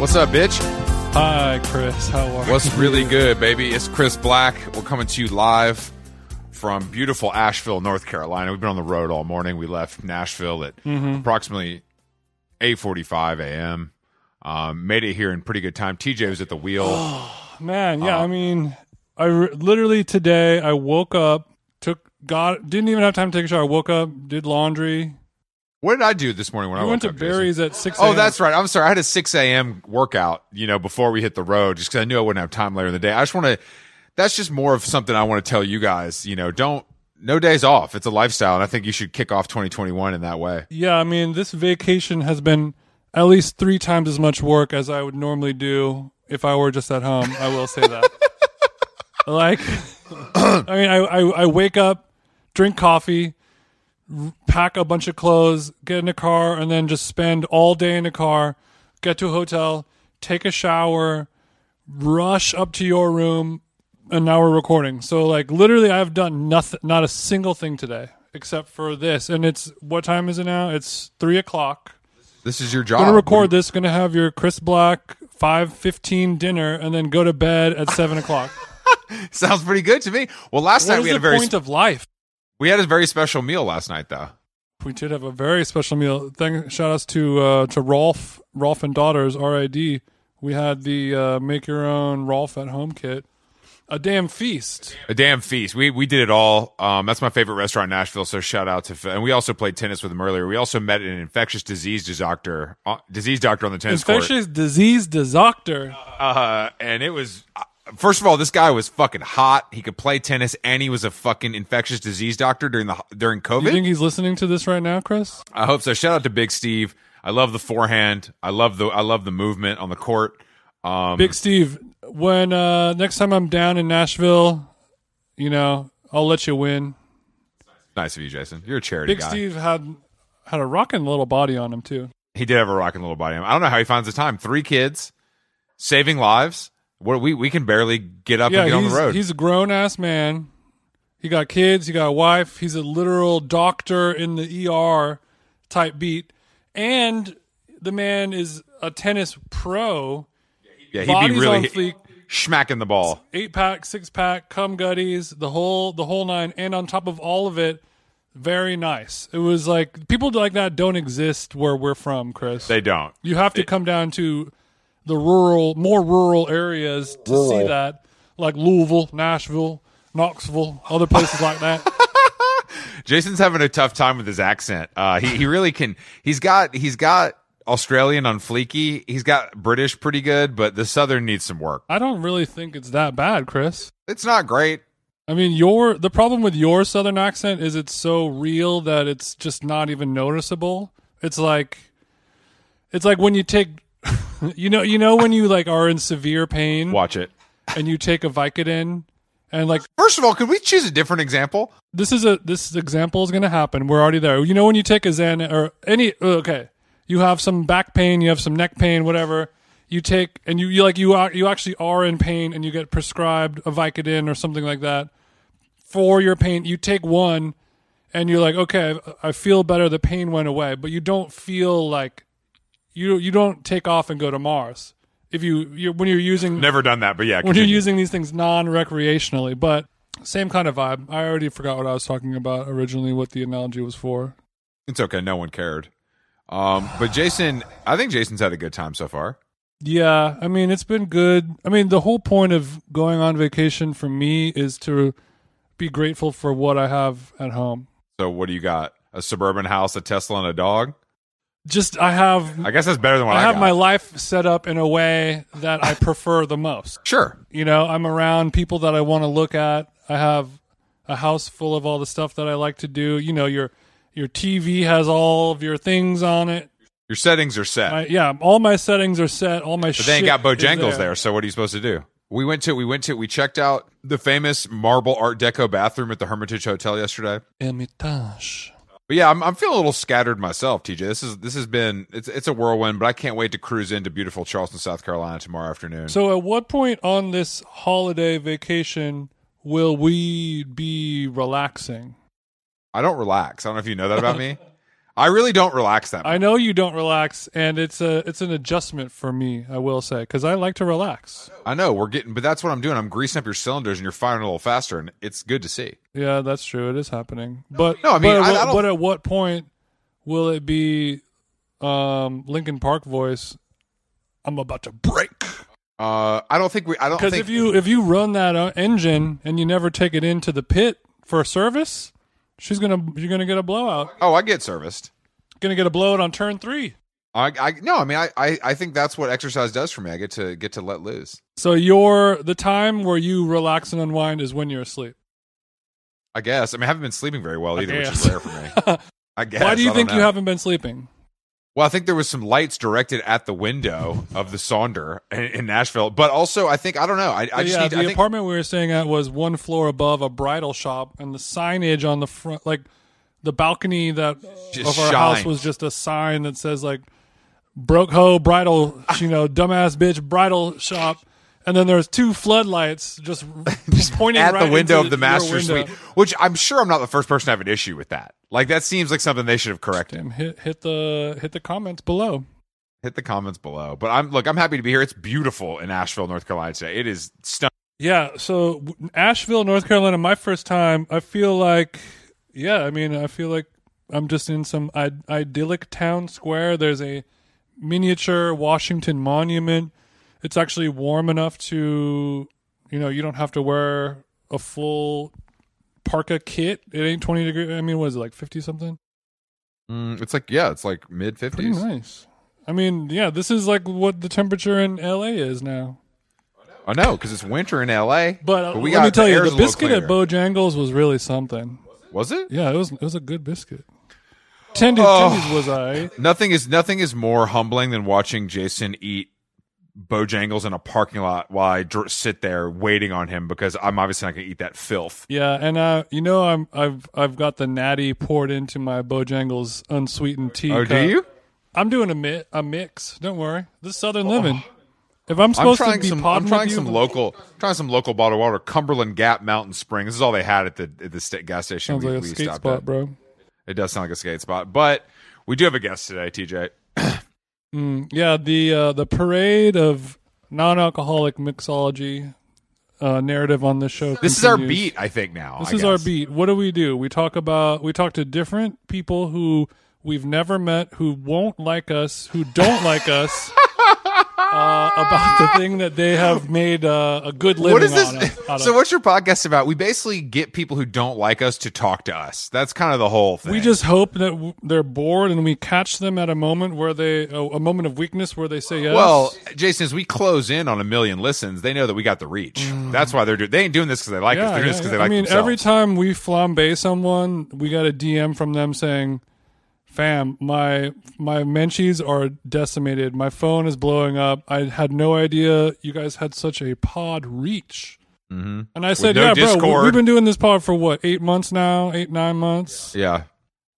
What's up, bitch? Hi, Chris. How are you? What's really good, baby? It's Chris Black. We're coming to you live from beautiful Asheville, North Carolina. We've been on the road all morning. We left Nashville at approximately 8:45 a.m. Um, made it here in pretty good time. TJ was at the wheel. Man, yeah, Uh, I mean, I re- literally today I woke up, took got didn't even have time to take a shower. I woke up, did laundry. What did I do this morning when I We went to? Barry's at six. Oh, that's right. I'm sorry. I had a 6 a.m. workout, you know, before we hit the road, just because I knew I wouldn't have time later in the day. I just want to. That's just more of something I want to tell you guys. You know, don't no days off. It's a lifestyle, and I think you should kick off 2021 in that way. yeah. I mean, this vacation has been at least three times as much work as I would normally do if I were just at home. I will say that. like, I mean, I, I I wake up, drink coffee, pack a bunch of clothes, get in a car, and then just spend all day in a car, get to a hotel, take a shower, rush up to your room, and now we're recording. So like literally I've done nothing not a single thing today except for this. And it's what time is it now? It's three o'clock. This is your job. Gonna record this, gonna have your Chris Black five fifteen dinner and then go to bed at seven o'clock. Sounds pretty good to me. Well, last what night we had a very point of life? We had a very special meal last night, though. We did have a very special meal. Thank shout outs to uh, to Rolf, Rolf and Daughters, RID. We had the uh, make your own Rolf at home kit. A damn feast. A damn feast. We we did it all. Um, that's my favorite restaurant in Nashville. So shout out to and we also played tennis with him earlier. We also met an infectious disease doctor, uh, disease doctor on the tennis court. Infectious disease doctor. Uh, and it was uh, first of all, this guy was fucking hot. He could play tennis, and he was a fucking infectious disease doctor during the during COVID. You think he's listening to this right now, Chris? I hope so. Shout out to Big Steve. I love the forehand. I love the I love the movement on the court. Um, Big Steve, when uh, next time I'm down in Nashville, you know, I'll let you win. nice of you, Jason. You're a charity Big guy. Steve had had a rocking little body on him too. He did have a rocking little body. I don't know how he finds the time. Three kids, saving lives. What we we can barely get up Yeah, and get on the road. he's a grown ass man. He got kids. He got a wife. He's a literal doctor in the ER type beat, and the man is a tennis pro. yeah, he'd be really fleek. smacking the ball. eight pack, six pack, cum gutties, the whole the whole nine, and on top of all of it, very nice. It was like people like that don't exist where we're from, Chris. They don't. you have to come down to the rural, more rural areas to see that, like Louisville, Nashville, Knoxville, other places like that. Jason's having a tough time with his accent. Uh, he he really can. He's got he's got Australian on fleeky. He's got British pretty good, but the Southern needs some work. I don't really think it's that bad, Chris. It's not great. I mean, your the problem with your southern accent is it's so real that it's just not even noticeable. It's like it's like when you take you know you know when you like are in severe pain Watch it. and you take a Vicodin and like First of all, could we choose a different example? this is a this example is going to happen. We're already there. You know when you take a Xan or any oh, okay, you have some back pain, you have some neck pain, whatever. You take and you, you like you are you actually are in pain and you get prescribed a Vicodin or something like that for your pain. You take one and you're like, okay, I feel better. The pain went away, but you don't feel like you you don't take off and go to Mars if you you when you're using Never done that, but yeah. when you're using these things non-recreationally but same kind of vibe i already forgot what i was talking about originally what the analogy was for It's okay. No one cared. Um, but Jason, I think Jason's had a good time so far. yeah i mean it's been good i mean the whole point of going on vacation for me is to be grateful for what i have at home So what do you got? A suburban house, a Tesla, and a dog? Just i have I guess that's better than what I, i have got. my life set up in a way that i prefer the most Sure. you know i'm around people that i want to look at i have a house full of all the stuff that i like to do you know your your tv has all of your things on it Your settings are set. My, yeah, all my settings are set. All my But shit. they ain't got Bojangles there. so what are you supposed to do? We went to we went to we checked out the famous marble Art Deco bathroom at the Hermitage Hotel yesterday. Hermitage. But yeah, I'm I'm feeling a little scattered myself, TJ. This is this has been it's it's a whirlwind, but I can't wait to cruise into beautiful Charleston, South Carolina tomorrow afternoon. So, at what point on this holiday vacation will we be relaxing? I don't relax. I don't know if you know that about me. I really don't relax that much. I know you don't relax, and it's a it's an adjustment for me. I will say because I like to relax. I know we're getting, but that's what I'm doing. I'm greasing up your cylinders, and you're firing a little faster, and it's good to see. Yeah, that's true. It is happening. But No, I mean, but, I- at what- I but at what point will it be um Linkin Park voice? I'm about to break. Uh, I don't think we. I don't Because if you if you run that uh, engine and you never take it into the pit for a service, she's gonna you're gonna get a blowout. Oh, I get serviced. Gonna get a blowout on turn three. I, I no, I mean, I, I, I think that's what exercise does for me. I get to get to let loose. So your the time where you relax and unwind is when you're asleep. I guess. I mean, I haven't been sleeping very well either, which is rare for me. I guess. Why do you think you haven't been sleeping? Well, I think there was some lights directed at the window of the Sonder in, in Nashville, but also I think I don't know. I, I just yeah, need. the think, apartment we were staying at was one floor above a bridal shop, and the signage on the front, like the balcony that of our house, was just a sign that says like "broke hoe bridal," you know, dumbass bitch bridal shop, and then there's two floodlights just, just pointing at right the window of the master suite, which I'm sure I'm not the first person to have an issue with that. Like that seems like something they should have corrected. Damn, hit hit the hit the comments below. Hit the comments below. But I'm look, I'm happy to be here. It's beautiful in Asheville, North Carolina today. It is stunning. Yeah, so Asheville, North Carolina, my first time. I feel like, yeah, I mean, I feel like I'm just in some Id- idyllic town square. There's a miniature Washington monument. It's actually warm enough to, you know, you don't have to wear a full parka kit. It ain't 20 degrees. I mean, was it, like 50 something? Mm, it's like yeah, it's like mid fifties. nice. I mean, yeah, this is like what the temperature in LA is now. I know because it's winter in L.A. But, uh, we let me tell you, the biscuit at. Bojangles was really something. was it? Yeah, it was it was a good biscuit. Tendy, Oh. Tendy's was I. Nothing is nothing is more humbling than watching Jason eat Bojangles in a parking lot while I dr- sit there waiting on him because I'm obviously not going to eat that filth. Yeah, and uh, you know, I'm I've I've got the natty poured into my Bojangles unsweetened tea. Oh, do you? I'm doing a mi- a mix. Don't worry. This is Southern living. If I'm I'm supposed trying to be some. I'm trying with you, some local. Trying some local bottled water. Cumberland Gap Mountain Spring. This is all they had at the at the sta- gas station. sounds we, like a skate spot, at. bro. It does sound like a skate spot, but we do have a guest today, TJ. Mm, yeah, the uh, the parade of non-alcoholic mixology uh, narrative on this show. This is our beat, I think. Now This I is our beat. What do we do? We talk about we talk to different people who we've never met, who won't like us, who don't like us, uh, about the thing that they have made uh, a good living What is on. this? out So, of. what's your podcast about? We basically get people who don't like us to talk to us. That's kind of the whole thing. we just hope that w- they're bored and we catch them at a moment where they a, a moment of weakness where they say yes. Well, Jason, as we close in on a million listens, they know that we got the reach. That's why they're doing. They ain't doing this because they like us. Mm. They're doing yeah, this because yeah. they like I mean, themselves. every time we flambe someone, we got a DM from them saying, "Fam, my my menchies are decimated. My phone is blowing up. I had no idea you guys had such a pod reach." Mhm. And I said, no "Yeah, bro, we, we've been doing this pod for what eight months now, eight nine months. Yeah,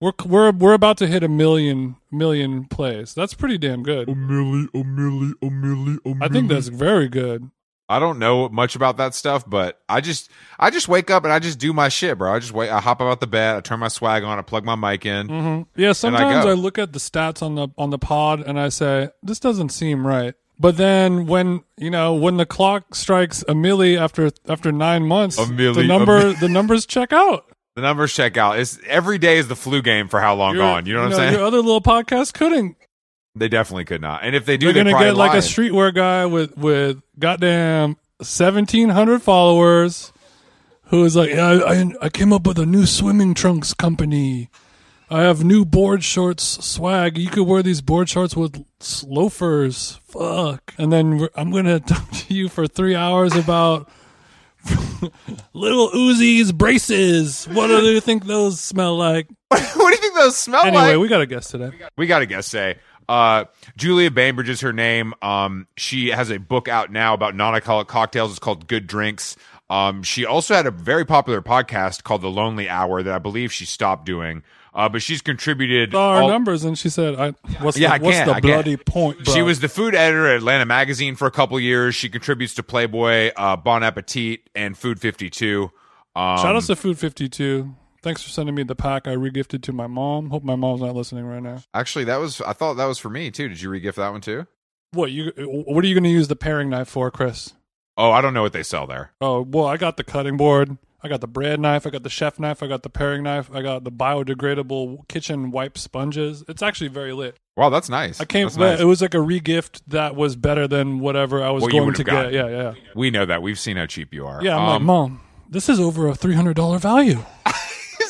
We're we're we're about to hit a million million plays. That's pretty damn good. A milli, a milli, a milli, I think that's very good. I don't know much about that stuff, but I just I just wake up and I just do my shit, bro. I just wait. I hop out the bed. I turn my swag on. I plug my mic in. hmm Yeah, sometimes go. I, look at the stats on the on the pod and I say this doesn't seem right. But then when you know when the clock strikes a milli after after nine months, milli, the number the numbers check out. The numbers check out. It's every day is the flu game for how long Your- gone. You know what I'm saying? Your other little podcast couldn't. They definitely could not. And if they do, They're they gonna get like a streetwear guy with with goddamn seventeen hundred followers, who is like, yeah, I, I I came up with a new swimming trunks company. I have new board shorts swag. You could wear these board shorts with loafers. Fuck. And then I'm gonna talk to you for three hours about Lil Uzi's braces. What do you think those smell like? what do you think those smell Anyway, like? Anyway, we got a guest today. we got a guest say uh julia bainbridge is her name um she has a book out now about non-alcoholic cocktails it's called good drinks um she also had a very popular podcast called the lonely hour that i believe she stopped doing uh but she's contributed Our all- numbers, and she said, "I what's Yeah, the, what's the bloody point?" Bro? she was the food editor at Atlanta Magazine for a couple years. She contributes to Playboy, uh, Bon Appetit, and Food 52. Um, Shout out to Food 52. Thanks for sending me the pack. I regifted to my mom. Hope my mom's not listening right now. Actually, that was I thought that was for me too. Did you regift that one too? What you? What are you going to use the paring knife for, Chris? Oh, I don't know what they sell there. Oh, well, I got the cutting board. I got the bread knife. I got the chef knife. I got the paring knife. I got the biodegradable kitchen wipe sponges. It's actually very lit. Wow, that's nice. I came. That's nice. It was like a regift that was better than whatever I was What going to get. Yeah, yeah, We know that. We've seen how cheap you are. yeah. I'm like, Um, mom, this is over a three hundred dollar value.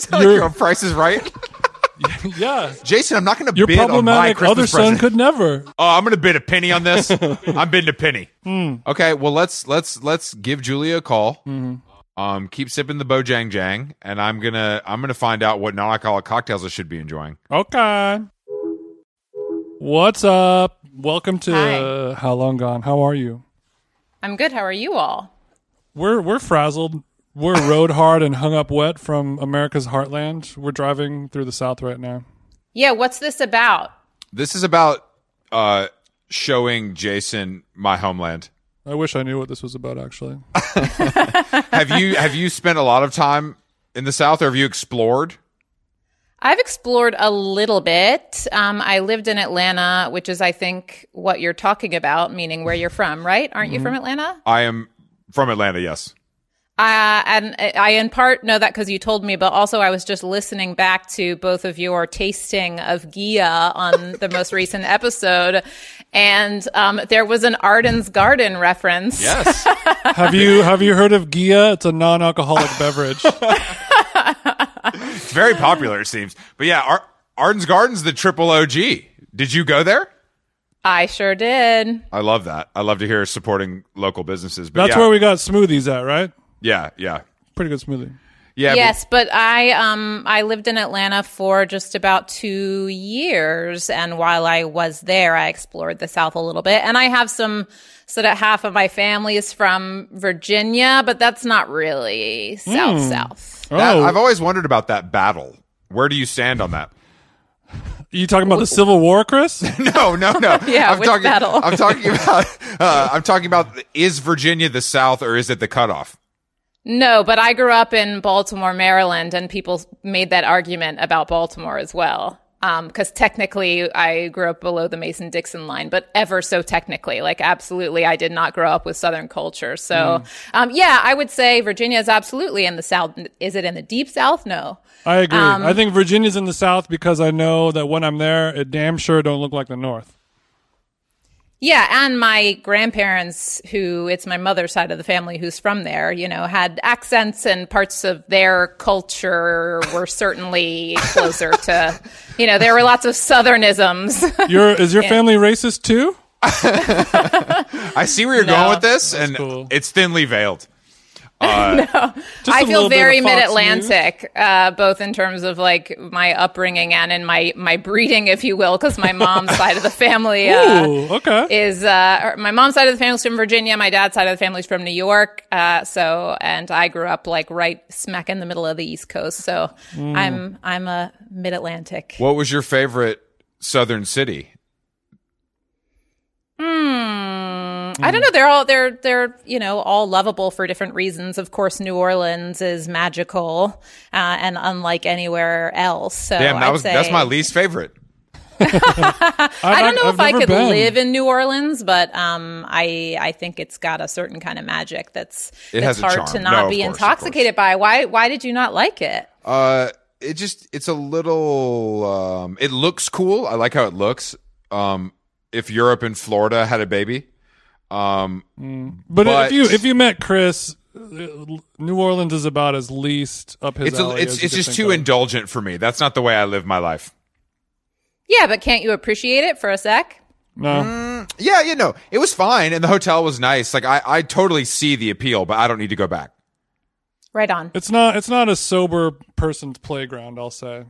is that like you're- your Price is Right. yeah, Jason, I'm not going to your bid on my problematic Christmas other son present. could never. Oh, I'm going to bid a penny on this. I'm bidding a penny. Hmm. Okay, well let's let's let's give Julia a call. Mm-hmm. Um, keep sipping the Bojang Jang, and I'm gonna I'm gonna find out what non-alcoholic cocktails I should be enjoying. Okay. What's up? Welcome to Hi. How Long Gone. How are you? I'm good. How are you all? We're we're frazzled. We're rode hard and hung up wet from America's heartland. We're driving through the South right now. Yeah, what's this about? This is about uh showing Jason my homeland. I wish I knew what this was about. Actually, have you have you spent a lot of time in the South, or have you explored? I've explored a little bit. Um, I lived in Atlanta, which is, I think, what you're talking about, meaning where you're from, right? Aren't you from Atlanta? I am from Atlanta. Yes. Uh, and I, in part, know that because you told me, but also I was just listening back to both of your tasting of Ghia on the most recent episode. And um, there was an Arden's Garden reference. Yes. have you have you heard of Ghia? It's a non-alcoholic beverage. it's very popular, it seems. But yeah, Ar- Arden's Garden's the triple OG. Did you go there? I sure did. I love that. I love to hear supporting local businesses. But That's yeah, where we got smoothies at, right? Yeah, yeah, Pretty good smoothie. yeah. yes, but I um I lived in Atlanta for just about 2 years and while I was there I explored the south a little bit and I have some so that half of my family is from Virginia, but that's not really south south. that- oh, I've always wondered about that battle. Where do you stand on that? you talking about the Civil War, Chris? No, no, no. Yeah, I'm which talking, battle? I'm talking about. Uh, I'm talking about. Is Virginia the South or is it the cutoff? No, but I grew up in Baltimore, Maryland and people made that argument about Baltimore as well. Um, cause technically I grew up below the Mason Dixon line, but ever so technically, like absolutely I did not grow up with Southern culture. So, um, yeah, I would say Virginia is absolutely in the South. Is it in the deep South? No. I agree. Um, I think Virginia's in the South because I know that when I'm there, it damn sure don't look like the North. Yeah, and my grandparents, who it's my mother's side of the family who's from there, you know, had accents and parts of their culture were certainly closer to, you know, there were lots of southernisms. Your is your family racist too? I see where you're No. going with this, and cool. it's thinly veiled. Just I a feel very mid Atlantic, uh, both in terms of like my upbringing and in my my breeding, if you will, because my mom's side of the family uh, Ooh, okay. is uh, my mom's side of the family's from Virginia, my dad's side of the family's from New York. Uh, so, and I grew up like right smack in the middle of the East Coast. So, Mm. I'm I'm a mid Atlantic. What was your favorite Southern city? I don't know. They're all they're they're you know all lovable for different reasons. Of course, New Orleans is magical uh, and unlike anywhere else. So Damn, that I'd was say, that's my least favorite. I don't know I've if I never could been. live in New Orleans, but um, I I think it's got a certain kind of magic that's It that's has hard to not of be course, intoxicated by. Why why did you not like it? Uh, it just it's a little. Um, it looks cool. I like how it looks. Um, if Europe and Florida had a baby, um, But, But- if you if you met Chris, uh, New Orleans is about as least up his it's a, it's as it's just too of. indulgent for me. That's not the way I live my life. Yeah, but can't you appreciate it for a sec? No, Yeah, you know, it was fine, and the hotel was nice. Like I, I totally see the appeal, but I don't need to go back. Right on. it's not it's not a sober person's playground. I'll say.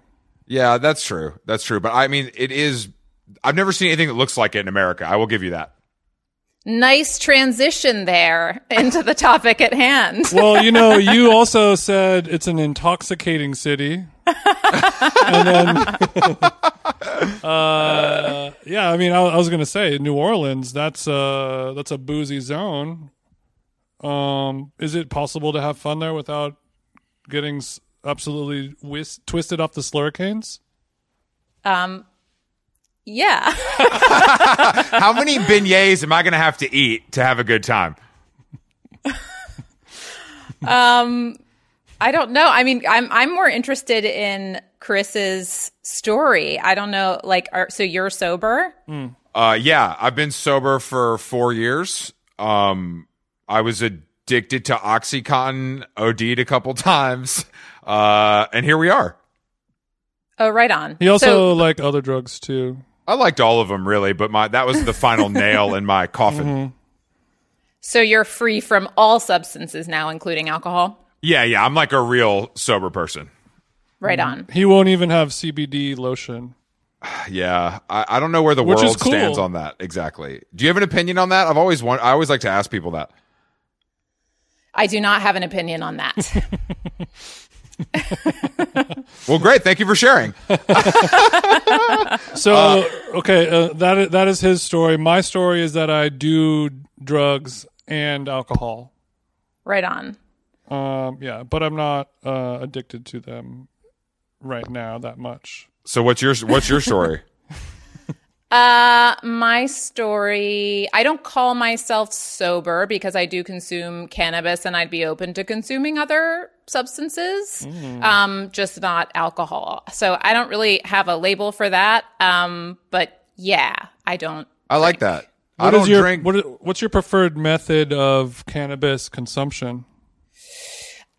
Yeah, that's true. That's true. But I mean, it is. I've never seen anything that looks like it in America. I will give you that. Nice transition there into the topic at hand. Well, you know, you also said it's an intoxicating city. and then, uh, yeah, I mean, I, I was gonna say New Orleans. That's a that's a boozy zone. Um, is it possible to have fun there without getting s- absolutely whis- twisted off the slurricanes? Um, yeah. How many beignets am I going to have to eat to have a good time? Um, I don't know. I mean, I'm I'm more interested in Chris's story. I don't know. Like, are, so you're sober? Uh, yeah, I've been sober for four years. Um, I was addicted to OxyContin, OD'd a couple times, uh, and here we are. Oh, right on. He also So- liked other drugs too. I liked all of them really, but my that was the final nail in my coffin. Mm-hmm. So you're free from all substances now, including alcohol. Yeah, yeah, I'm like a real sober person. Right mm-hmm. on. He won't even have CBD lotion. Yeah, I, I don't know where the Which is world cool. stands on that exactly. Do you have an opinion on that? I've always want, I always like to ask people that. I do not have an opinion on that. Well, great, thank you for sharing. So okay, uh, that that is his story. My story is that I do drugs and alcohol. right on. Um, yeah, but I'm not uh, addicted to them right now that much. So what's your what's your story? Uh, my story. I don't call myself sober because I do consume cannabis and I'd be open to consuming other substances, um, just not alcohol. So I don't really have a label for that. Um, but yeah, I don't. I like that. I don't is your drink. what? What's your preferred method of cannabis consumption?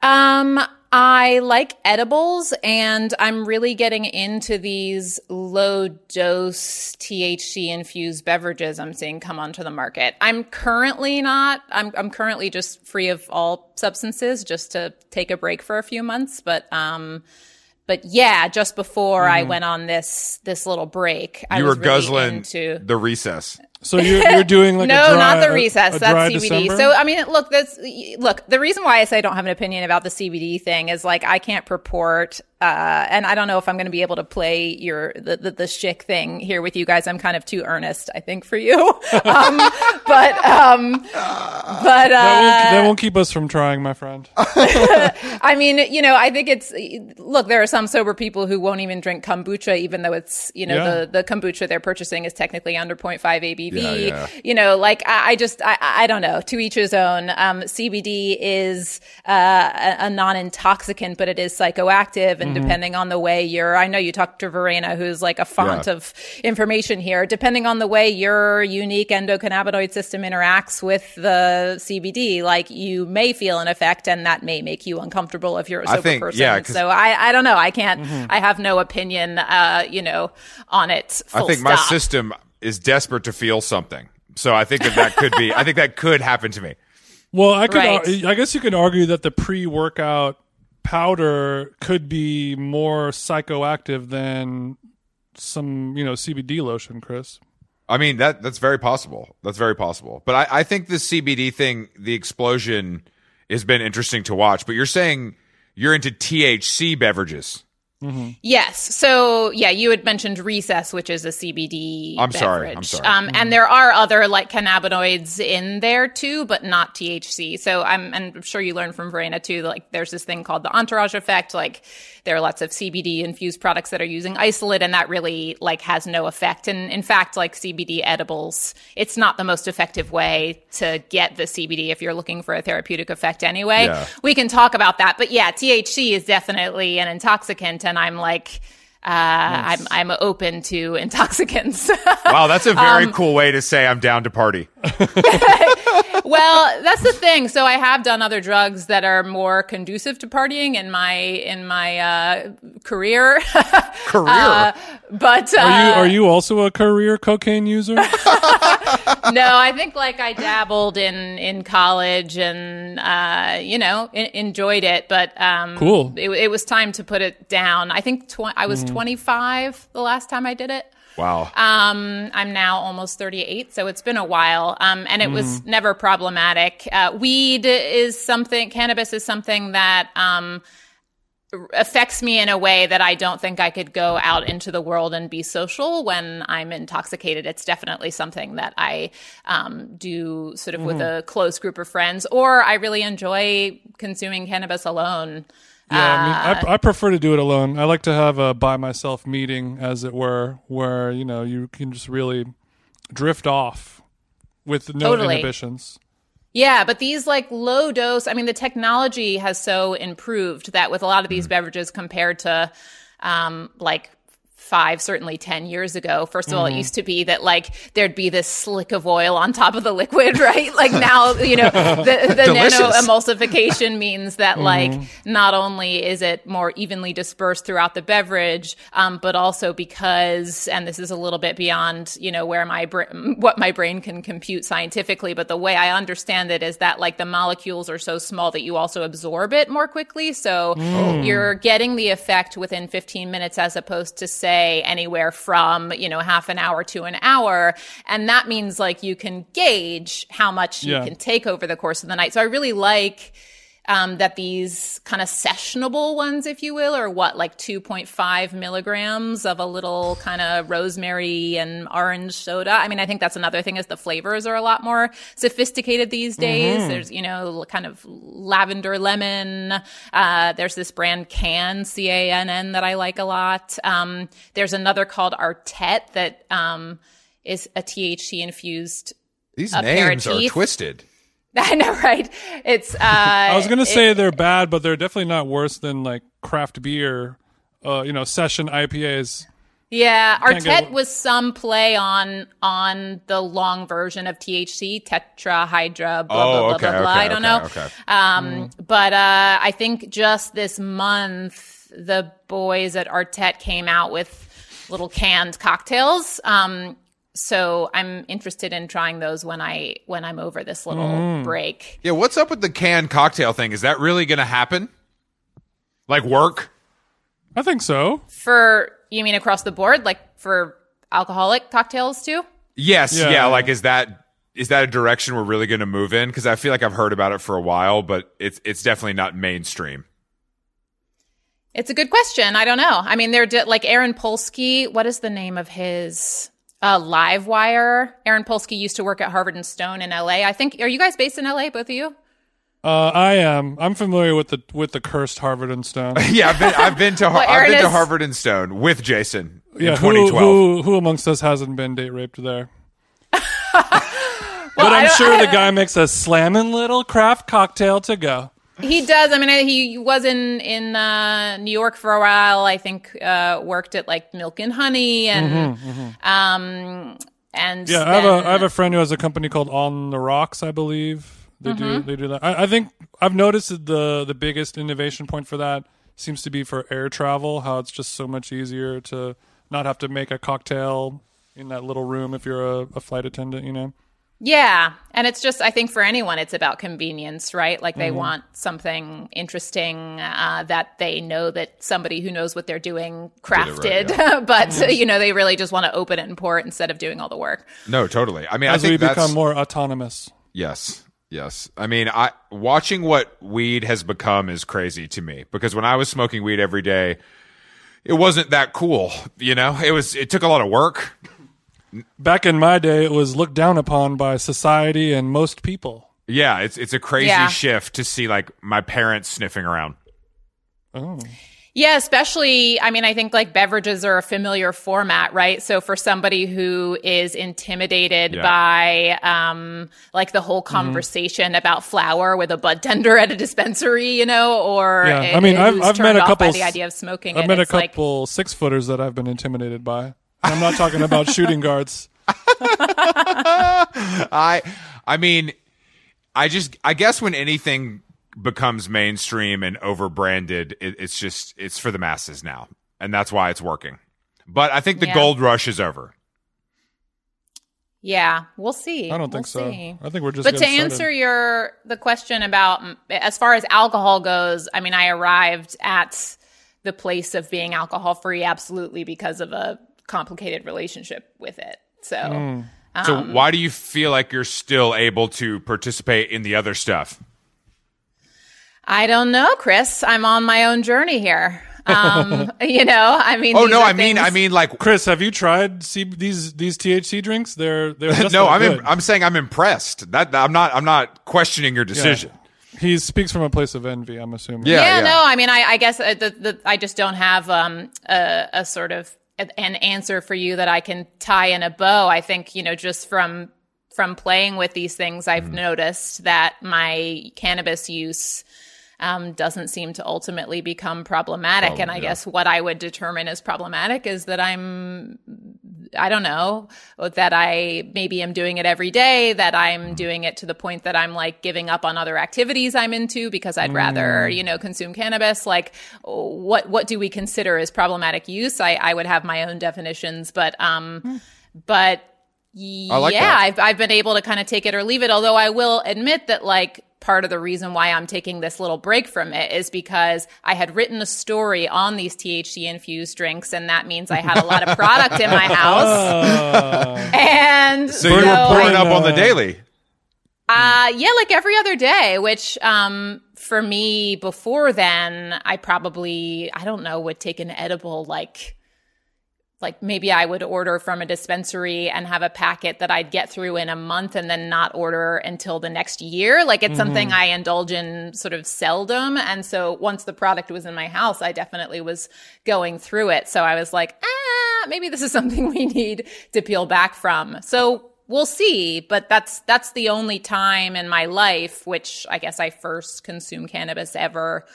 Um, I like edibles and I'm really getting into these low dose THC infused beverages I'm seeing come onto the market. I'm currently not, I'm, I'm currently just free of all substances just to take a break for a few months. But, um, but yeah, just before I went on this, this little break, I Mm-hmm. you were was really guzzling into the recess. So you're you're doing like no, a dry, not the recess. a That's CBD. December? So I mean, look, that's look. The reason why I say I don't have an opinion about the CBD thing is like I can't purport, uh, and I don't know if I'm going to be able to play your the, the the shtick thing here with you guys. I'm kind of too earnest, I think, for you. um, but um, but uh, that, won't, that won't keep us from trying, my friend. I mean, you know, I think it's look. There are some sober people who won't even drink kombucha, even though it's you know Yeah. the the kombucha they're purchasing is technically under 0.5 ABV. Yeah, yeah. You know, like I, I just I, I don't know. To each his own. Um, CBD is uh, a, a non-intoxicant, but it is psychoactive, and depending on the way you're, I know you talked to Verena, who's like a font Yeah. of information here. Depending on the way your unique endocannabinoid system interacts with the CBD, like you may feel an effect, and that may make you uncomfortable if you're a sober think- person. yeah, 'cause- so I, I don't know. I can't. I have no opinion. Uh, you know, on it. I full think my system is desperate to feel something. So I think that that could be. I think that could happen to me. Well, I could. Right. I guess you could argue that the pre-workout powder could be more psychoactive than some, you know, CBD lotion, Chris. I mean that that's very possible. That's very possible. But I, I think the CBD thing, the explosion, has been interesting to watch. But you're saying you're into THC beverages. Yes. So yeah, you had mentioned Recess, which is a CBD. I'm sorry. I'm sorry. Um, and there are other like cannabinoids in there too, but not THC. So I'm, and I'm sure you learned from Verena too. Like there's this thing called the entourage effect. Like there are lots of CBD infused products that are using isolate, and that really like has no effect. And in fact, like CBD edibles, it's not the most effective way to get the CBD if you're looking for a therapeutic effect anyway. Yeah. We can talk about that, but yeah, THC is definitely an intoxicant, and I'm like, uh, I'm I'm open to intoxicants. Wow, that's a very Um, cool way to say I'm down to party. well, that's the thing. So I have done other drugs that are more conducive to partying in my in my uh, career, Career. Uh, but uh, Are you are you also a career cocaine user? no, I think like I dabbled in in college and uh, you know en- enjoyed it, but um, Cool. It, it was time to put it down. I think tw- I was 25 the last time I did it. Wow. Um, I'm now almost 38, so it's been a while. Um, and it was never problematic. Uh, weed is something, cannabis is something that, um, affects me in a way that I don't think I could go out into the world and be social when I'm intoxicated. It's definitely something that I um, do sort of with a close group of friends, or I really enjoy consuming cannabis alone. Yeah, I mean, I, I prefer to do it alone. I like to have a by myself meeting, as it were, where you know you can just really drift off with no Totally. inhibitions. Yeah, but these like low dose, I mean, the technology has so improved that with a lot of these beverages compared to um, like five, certainly 10 years ago, first of all, it mm-hmm. used to be that like there'd be this slick of oil on top of the liquid, right? Like now, you know, the, the nano emulsification means that mm-hmm. like not only is it more evenly dispersed throughout the beverage, um, but also because, and this is a little bit beyond, you know, where my bra- what my brain can compute scientifically, but the way I understand it is that like the molecules are so small that you also absorb it more quickly. So mm. you're getting the effect within 15 minutes as opposed to say anywhere from, you know, half an hour to an hour. And that means like you can gauge how much Yeah. you can take over the course of the night. So I really like um, that these kind of sessionable ones, if you will, are what, like 2.5 milligrams of a little kind of rosemary and orange soda. I mean, I think that's another thing is the flavors are a lot more sophisticated these days. There's, you know, kind of lavender lemon. Uh, there's this brand Cann, C-A-N-N that I like a lot. Um, there's another called Artet that, um, is a THC infused These names are twisted. I know, right? It's. Uh, I was gonna say they're bad, but they're definitely not worse than like craft beer, uh, you know, session IPAs. Yeah, Can't get- Artet was some play on on the long version of THC, tetrahydra, blah blah Oh, blah okay, blah blah. okay, I don't okay, know. okay. Um, but uh, I think just this month, the boys at Artet came out with little canned cocktails. Um, so I'm interested in trying those when I when I'm over this little Mm. break. Yeah, what's up with the canned cocktail thing? Is that really going to happen? Like work? I think so. For you mean across the board, like for alcoholic cocktails too? Yes. Yeah. Yeah. Like, is that is that a direction we're really going to move in? Because I feel like I've heard about it for a while, but it's it's definitely not mainstream. It's a good question. I don't know. I mean, they're di- like Aaron Polsky. What is the name of his uh, Livewire? Aaron Polsky used to work at Harvard and Stone in LA. I think. Are you guys based in LA, both of you? Uh, I am. I'm familiar with the with the cursed Harvard and Stone. Yeah, I've been I've been to Har- Well, I've Aaron been to Harvard and Stone with Jason yeah, in 2012. who who amongst us hasn't been date raped there? Well, But I I'm sure the guy makes a slamming little craft cocktail to go. He does. I mean, I- he was in in uh, New York for a while. I think uh, worked at like Milk and Honey and um and Mm-hmm, Yeah, I have a then- I have a friend who has a company called On the Rocks, I believe. They do Mm-hmm. they do that. I, I think I've noticed that the the biggest innovation point for that seems to be for air travel. How it's just so much easier to not have to make a cocktail in that little room if you're a, a flight attendant. You know. Yeah. And it's just, I think for anyone, it's about convenience, right? Like Mm-hmm. they want something interesting uh, that they know that somebody who knows what they're doing crafted, but, Mm-hmm. you know, they really just want to open it and pour it instead of doing all the work. No, totally. I mean, As I we think that's become more autonomous. Yes. Yes. I mean, I watching what weed has become is crazy to me because when I was smoking weed every day, it wasn't that cool, you know? It was it took a lot of work. Back in my day, it was looked down upon by society and most people. Yeah, it's it's a crazy Yeah. shift to see like my parents sniffing around. Oh, Yeah, especially, I mean, I think like beverages are a familiar format, right? So for somebody who is intimidated Yeah. by, um, like the whole Mm-hmm. conversation about flour with a bud tender at a dispensary, you know, or Yeah, uh, I mean, I've- I've met a couple by the idea of smoking. I've it. met a It's like- couple six footers that I've been intimidated by. I'm not talking about shooting guards. I I mean, I just I guess when anything becomes mainstream and over branded, it, it's just it's for the masses now, and that's why it's working. But I think the Yeah. gold rush is over. Yeah, we'll see. I don't think We'll so. see. I think we're just. But to getting answer started. your the question about mm, as far as alcohol goes, I mean, I arrived at the place of being alcohol free absolutely because of a complicated relationship with it. So. So Um, why do you feel like you're still able to participate in the other stuff? I don't know, Chris. I'm on my own journey here. Um, you know, I mean, Oh no, are I mean things- I mean like Chris, have you tried C- these these THC drinks? They're they're just no, I'm im- I'm saying I'm impressed. That I'm not I'm not questioning your decision. He speaks from a place of envy. I'm assuming. Yeah, yeah, yeah. no, I mean, I, I guess uh, the, the, I just don't have um, a, a sort of a- an answer for you that I can tie in a bow. I think you know, just from from playing with these things, I've Mm-hmm. noticed that my cannabis use um, doesn't seem to ultimately become problematic. and I guess what I would determine as problematic is that I'm I don't know that I maybe am doing it every day, that I'm doing it to the point that I'm like giving up on other activities I'm into because I'd rather, you know, consume cannabis. Like what, what do we consider as problematic use? I, I would have my own definitions, but, um, but like yeah, that. I've, I've been able to kind of take it or leave it. Although I will admit that like part of the reason why I'm taking this little break from it is because I had written a story on these THC infused drinks. And that means I had a lot of product in my house. and So you were pouring I- up on the daily. uh, yeah, like every other day, which, um, for me before then, I probably, I don't know, would take an edible like, like maybe I would order from a dispensary and have a packet that I'd get through in a month and then not order until the next year. Like it's something I indulge in sort of seldom. And so once the product was in my house, I definitely was going through it. So I was like, ah, maybe this is something we need to peel back from. So we'll see, but that's that's the only time in my life which I guess I first consumed cannabis ever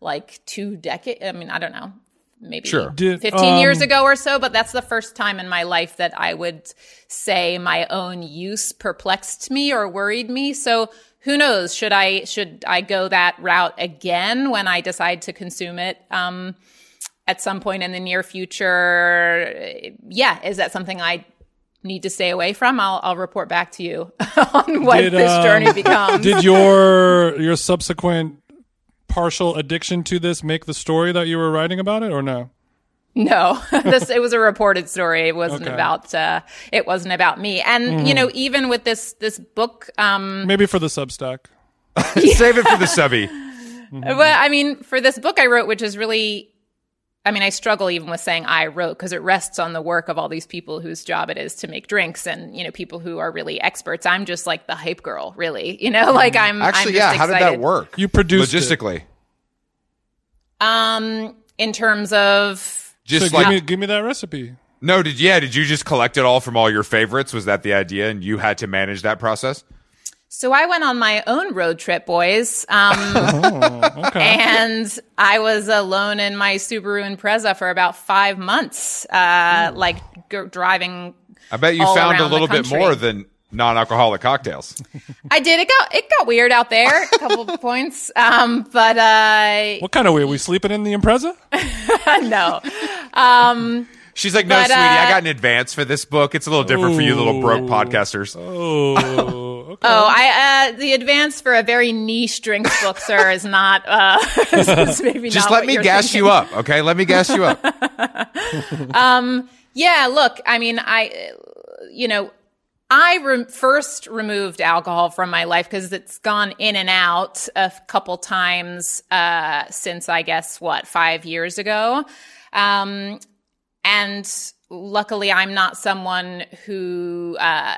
like two decades I mean, I don't know. Maybe Sure. Did- 15 years um, ago or so, but that's the first time in my life that I would say my own use perplexed me or worried me. So who knows? Should I should I go that route again when I decide to consume it um, at some point in the near future? Yeah, is that something I need to stay away from? I'll I'll report back to you on what Did, this um, journey becomes. Did your your subsequent partial addiction to this make the story that you were writing about it, or no? No, this it was a reported story. It wasn't Okay. about uh, it wasn't about me. And you know, even with this this book, um, Maybe for the Substack. Save it for the subby. well, I mean, for this book I wrote, which is really, I mean, I struggle even with saying I wrote because it rests on the work of all these people whose job it is to make drinks, and you know, people who are really experts. I'm just like the hype girl, really. You know, like I'm Actually, I'm just yeah. How did that work? You produced it. logistically. Um, in terms of Just so like give me give me that recipe. no, did yeah? Did you just collect it all from all your favorites? Was that the idea, and you had to manage that process? So I went on my own road trip, boys. Um, Okay. and I was alone in my Subaru Impreza for about five months, uh, like g- driving. I bet you all found a little bit more than non-alcoholic cocktails. I did. It got it got weird out there. A couple of points, um, but uh, what kind of weird? We sleeping in the Impreza? no. Um, She's like, no, But, sweetie, I uh, got an advance for this book. It's a little different for you little broke podcasters. Oh, okay. oh, I uh, the advance for a very niche drinks book, sir, is not. Uh, is maybe Just not let what me you're gas thinking. you up, okay? Let me gas you up. Um, yeah, look, I mean, I, you know, I re- first removed alcohol from my life because it's gone in and out a couple times uh, since I guess what five years ago, um, and luckily I'm not someone who uh,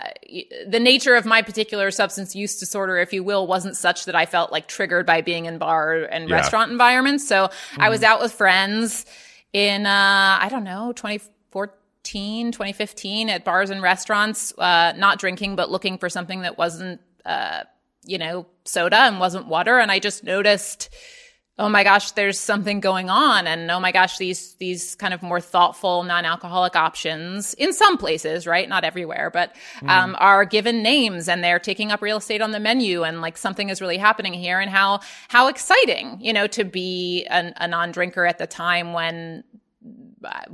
the nature of my particular substance use disorder, if you will, wasn't such that I felt like triggered by being in bar and Yeah. restaurant environments. So I was out with friends in uh, I don't know 2014, 2015 at bars and restaurants, uh, not drinking but looking for something that wasn't uh, you know soda and wasn't water, and I just noticed oh my gosh, there's something going on. And oh my gosh, these, these kind of more thoughtful non-alcoholic options in some places, right? Not everywhere, but, um, are given names and they're taking up real estate on the menu and like something is really happening here and how, how exciting, you know, to be an, a non-drinker at the time when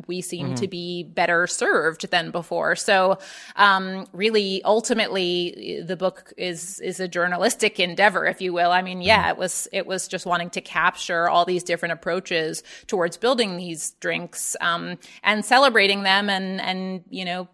we seem to be better served than before. So, um, really, ultimately, the book is is a journalistic endeavor, if you will. I mean, yeah, it was it was just wanting to capture all these different approaches towards building these drinks um, and celebrating them, and and you know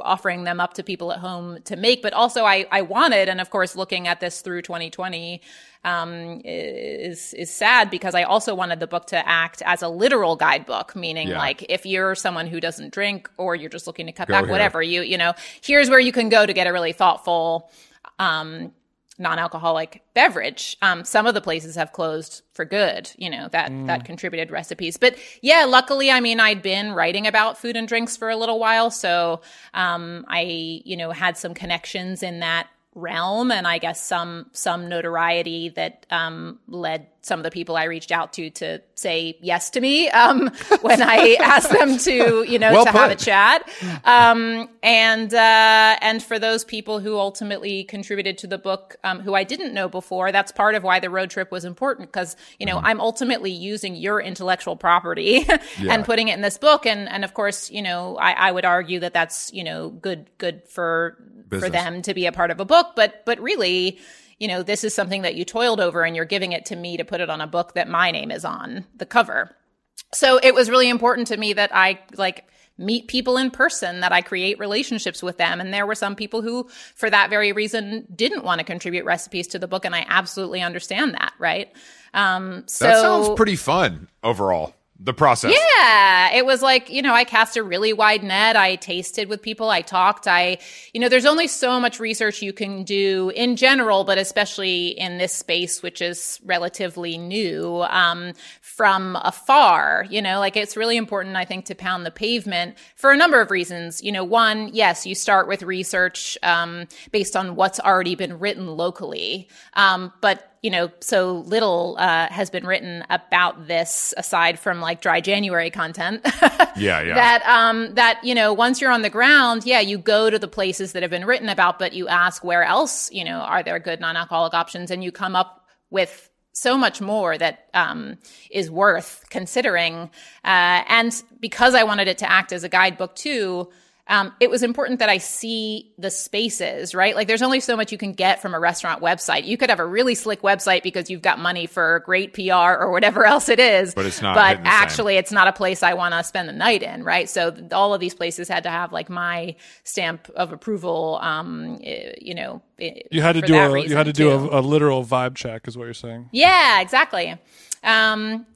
offering them up to people at home to make. But also, I I wanted, and of course, looking at this through 2020 um, is is sad because I also wanted the book to act as a literal guidebook, meaning Yeah. like if you're someone who doesn't drink or you're just looking to cut Go back, here. whatever you you know, here's where you can go to get a really thoughtful. Um, non-alcoholic beverage. Um, some of the places have closed for good, you know, that that contributed recipes. But yeah, luckily, I mean, I'd been writing about food and drinks for a little while, so um, I, you know, had some connections in that realm and I guess some some notoriety that um, led some of the people I reached out to to say yes to me um, when I asked them to you know Well to have a chat. Um, and uh, and for those people who ultimately contributed to the book um, who I didn't know before that's part of why the road trip was important because you know I'm ultimately using your intellectual property and putting it in this book. And and of course you know I, I would argue that that's you know good good for for them to be a part of a book. But but really you know this is something that you toiled over and you're giving it to me to put it on a book that my name is on the cover. So it was really important to me that i like meet people in person that i create relationships with them. And there were some people who for that very reason didn't want to contribute recipes to the book. And i absolutely understand that right? Um so That sounds pretty fun overall. The process. yeah, it was like, you know, I cast a really wide net. I tasted with people, I talked. I, you know, there's only so much research you can do in general, but especially in this space, which is relatively new, um, from afar. You know, like it's really important, I think, to pound the pavement for a number of reasons. You know, one, yes, you start with research um, based on what's already been written locally. Um, but you know, so little uh, has been written about this aside from like dry January content. Yeah, yeah. that um that you know once you're on the ground, yeah, you go to the places that have been written about, but you ask where else you know are there good non-alcoholic options, and you come up with so much more that um, is worth considering. Uh, and because I wanted it to act as a guidebook too, um, it was important that I see the spaces, right? Like there's only so much you can get from a restaurant website. You could have a really slick website because you've got money for great PR or whatever else it is. But it's not But hitting the same. actually, it's not a place I want to spend the night in, right? So th- all of these places had to have like my stamp of approval. Um, eh, you know, eh, You had to for do a you had to do a, a literal vibe check, is what you're saying. Yeah, exactly. Um,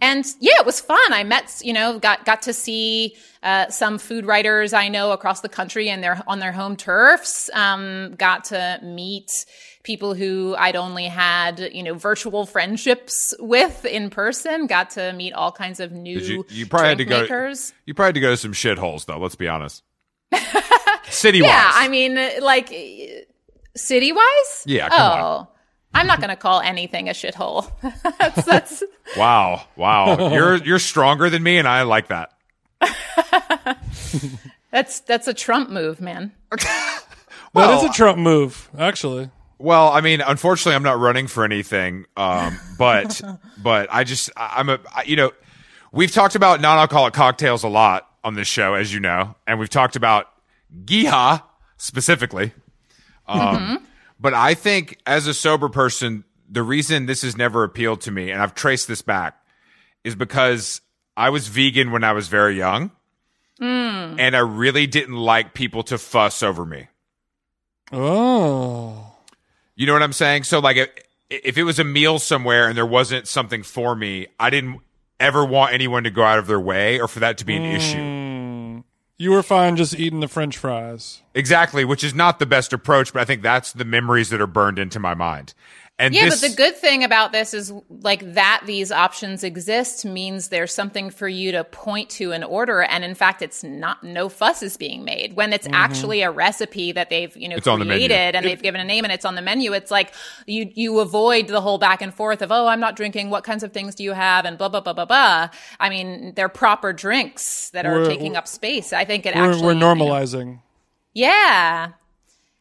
And yeah, it was fun. I met, you know, got got to see uh, some food writers I know across the country and their on their home turfs. Um, got to meet people who I'd only had, you know, virtual friendships with in person. Got to meet all kinds of new you you probably had to drink go you probably had to go to some shitholes though, let's be honest. City wise. Yeah, I mean, like city wise. Yeah, come oh, on. I'm not going to call anything a shithole. that's, that's Wow. Wow. you're you're stronger than me and I like that. that's that's a Trump move, man. That Well, is a Trump move, actually. Well, I mean, unfortunately, I'm not running for anything. Um, but but I just I- I'm a I- you know we've talked about non-alcoholic cocktails a lot on this show, as you know, and we've talked about Ghia specifically. Um, But I think as a sober person, the reason this has never appealed to me, and I've traced this back, is because I was vegan when I was very young, hmm. and I really didn't like people to fuss over me. Oh. You know what I'm saying? So like if, if it was a meal somewhere and there wasn't something for me, I didn't ever want anyone to go out of their way or for that to be an issue. Hmm. You were fine just eating the French fries. Exactly, which is not the best approach, but I think that's the memories that are burned into my mind. And Yeah, this, but the good thing about this is like that these options exist means there's something for you to point to and order. And in fact, it's not no fuss is being made when it's actually a recipe that they've you know Mm-hmm. It's on the menu. created and they've given a name and it's on the menu. It's like you you avoid the whole back and forth of oh I'm not drinking. What kinds of things do you have? And blah blah blah blah blah. I mean, they're proper drinks that are We're- taking up space. I think it We're, actually we're you know- normalizing. yeah.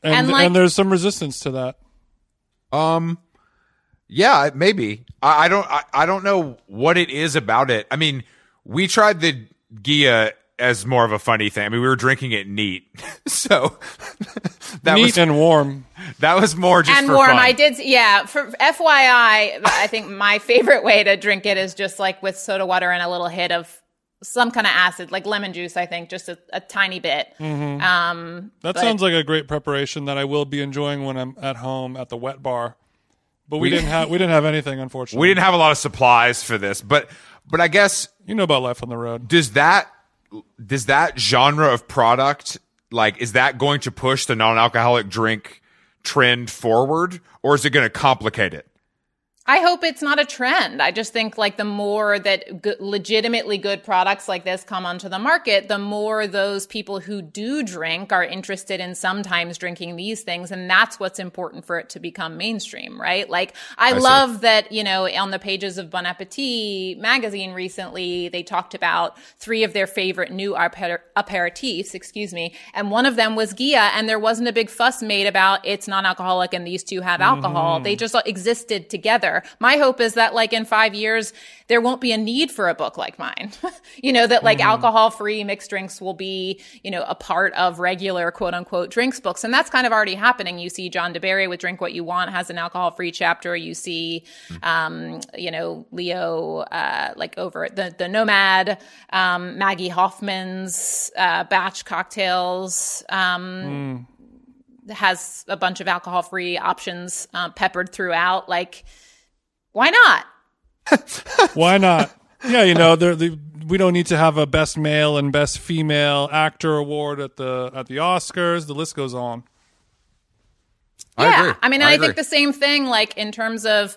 And, And, and, there's some resistance to that. um, yeah, maybe. I, I don't. I, I don't know what it is about it. I mean, we tried the Ghia as more of a funny thing. I mean, we were drinking it neat, so that Neat was and warm. that was more just and for warm. fun. I did, yeah. For FYI, I think my favorite way to drink it is just like with soda water and a little hit of some kind of acid, like lemon juice. I think just a, a tiny bit. Mm-hmm. Um, That but- sounds like a great preparation that I will be enjoying when I'm at home at the wet bar. But we, We- didn't have we didn't have anything unfortunately. we didn't have a lot of supplies for this, but but I guess You know about life on the road. does that does that genre of product like is that going to push the non-alcoholic drink trend forward, or is it going to complicate it? I hope it's not a trend. I just think like the more that g- legitimately good products like this come onto the market, the more those people who do drink are interested in sometimes drinking these things. And that's what's important for it to become mainstream, right? Like I, I love see. that, you know, on the pages of Bon Appetit magazine recently, they talked about three of their favorite new aper- aperitifs, excuse me. And one of them was Ghia and there wasn't a big fuss made about it's non-alcoholic and these two have alcohol. Mm-hmm. They just existed together. My hope is that like in five years, there won't be a need for a book like mine. you know, that like alcohol free mixed drinks will be, you know, a part of regular quote unquote drinks books. And that's kind of already happening. You see John deBary with Drink What You Want has an alcohol free chapter. You see, um, you know, Leo, uh, like over at the, the Nomad, um, Maggie Hoffman's, uh, batch cocktails, um, has a bunch of alcohol free options, uh, peppered throughout. Like, why not? Why not? Yeah, you know, they're, they, we don't need to have a best male and best female actor award at the at the Oscars. The list goes on. I yeah, agree. I mean, I I, agree. think the same thing. Like in terms of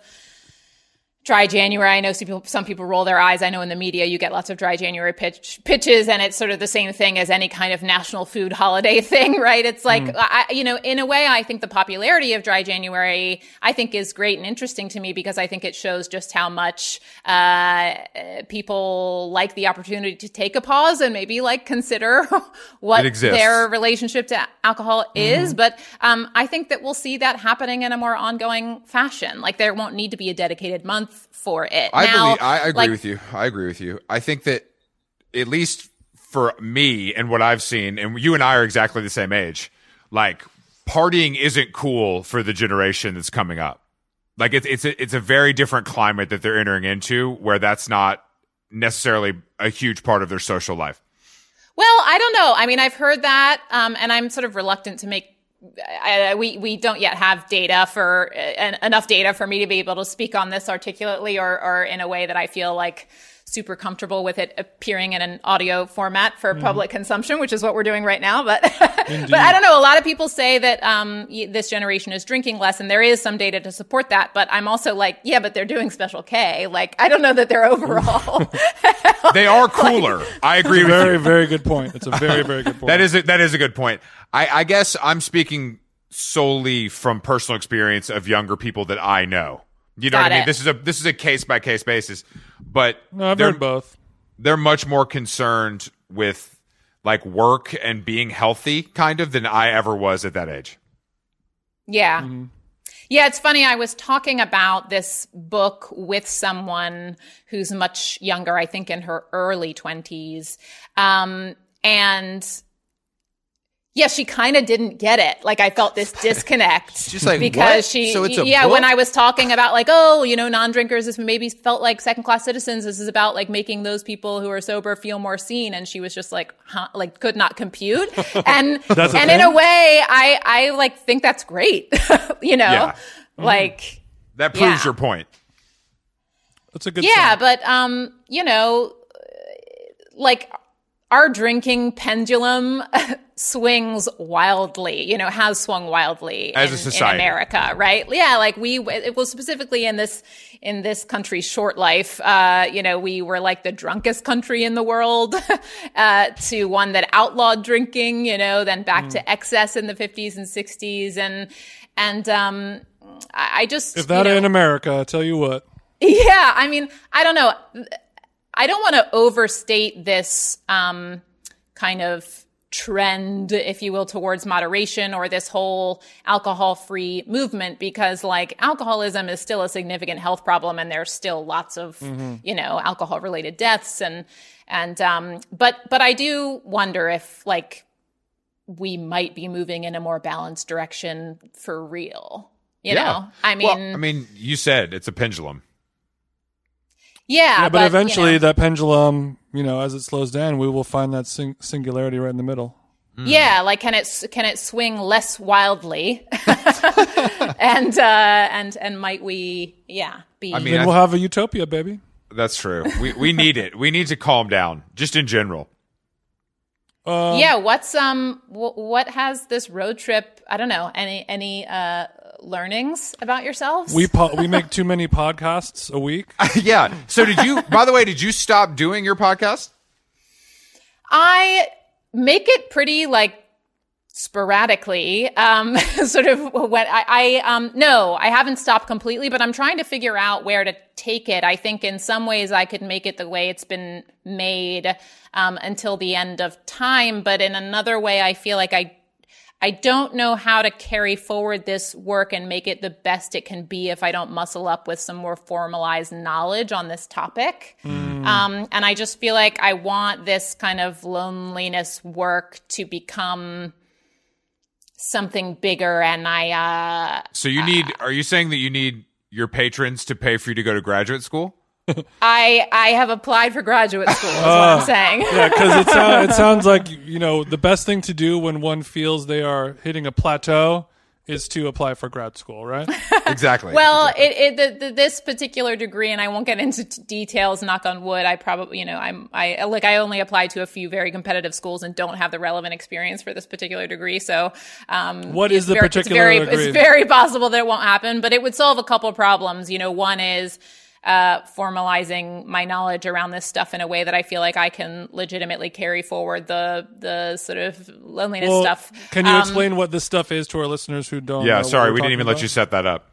dry January, I know some people some people roll their eyes. I know in the media you get lots of dry January pitch, pitches, and it's sort of the same thing as any kind of national food holiday thing, right? It's like I, you know, in a way, I think the popularity of dry January I think is great and interesting to me because I think it shows just how much uh, people like the opportunity to take a pause and maybe like consider what their relationship to alcohol is. But um, I think that we'll see that happening in a more ongoing fashion. Like there won't need to be a dedicated month for it. I now, believe I agree like, with you. I agree with you. I think that at least for me and what I've seen, and you and I are exactly the same age. Like partying isn't cool for the generation that's coming up. Like it's it's a, it's a very different climate that they're entering into, where that's not necessarily a huge part of their social life. Well, I don't know. I mean, I've heard that, um, and I'm sort of reluctant to make. I, we we don't yet have data for uh, enough data for me to be able to speak on this articulately or or in a way that I feel like super comfortable with it appearing in an audio format for public consumption, which is what we're doing right now. But but I don't know. A lot of people say that um, this generation is drinking less, and there is some data to support that. But I'm also like, yeah, but they're doing Special K. Like, I don't know that they're overall. They are cooler. I agree with you. Very, very good point. It's a very, very good point. That is a, that is a good point. I, I guess I'm speaking solely from personal experience of younger people that I know. You know Got what I mean? it. This is a this is a case by case basis, but No, I've they're heard both. they're much more concerned with like work and being healthy, kind of, than I ever was at that age. Yeah. Yeah, it's funny. I was talking about this book with someone who's much younger, I think in her early 20s. Um, and yeah, she kind of didn't get it. Like I felt this disconnect. Just like, because what? she, So it's a yeah, when? I was talking about like, oh, you know, non-drinkers this maybe felt like second class citizens. This is about like making those people who are sober feel more seen. And she was just like, huh, like could not compute. And, That's a and in a way, I, I like think that's great, you know, Yeah. like, That proves Yeah. your point. That's a good. yeah, sign. but um, you know, like our drinking pendulum swings wildly. You know, has swung wildly As a in, society. in America, right? Yeah, like we it was specifically in this in this country's short life. Uh, you know, we were like the drunkest country in the world uh, to one that outlawed drinking. You know, then back Mm. to excess in the fifties and sixties, and and um, I I just if that you know, ain't America, I tell you what. yeah, I mean, I don't know. I don't want to overstate this um, kind of trend, if you will, towards moderation or this whole alcohol free movement because like alcoholism is still a significant health problem and there's still lots of, you know, alcohol related deaths and, and, um, but, but I do wonder if like we might be moving in a more balanced direction for real. You know, I mean, well, I mean, you said it's a pendulum. yeah, Yeah, but, you eventually know. that pendulum, you know, as it slows down, we will find that sing- singularity right in the middle. Yeah, like can it can it swing less wildly, and uh, and and might we yeah be I mean, Then I- we'll have a utopia, baby. That's true. We we need it. We need to calm down, just in general. yeah, what's um w- what has this road trip? I don't know any any uh learnings about yourselves. We po- we make too many podcasts a week. yeah. So did you? by the way, did you stop doing your podcast? I make it pretty like sporadically um sort of what I, I um no i haven't stopped completely but i'm trying to figure out where to take it i think in some ways i could make it the way it's been made um until the end of time but in another way i feel like i I don't know how to carry forward this work and make it the best it can be if I don't muscle up with some more formalized knowledge on this topic. Mm. Um, and I just feel like I want this kind of loneliness work to become something bigger. And I. Uh, so you need, uh, are you saying that you need your patrons to pay for you to go to graduate school? I I have applied for graduate school. Is uh, what I'm saying. yeah, because it, uh, it sounds like you know the best thing to do when one feels they are hitting a plateau is to apply for grad school, right? exactly. well, exactly. It, it, the, the, this particular degree, and I won't get into t- details. Knock on wood. I probably, you know, I'm, I like, I only applied to a few very competitive schools and don't have the relevant experience for this particular degree. So, um, what is the very, particular? It's very, it's very possible that it won't happen, but it would solve a couple problems. You know, one is uh, formalizing my knowledge around this stuff in a way that I feel like I can legitimately carry forward the the sort of loneliness well, stuff. Can you um, explain what this stuff is to our listeners who don't? Yeah, sorry, we didn't even about? let you set that up.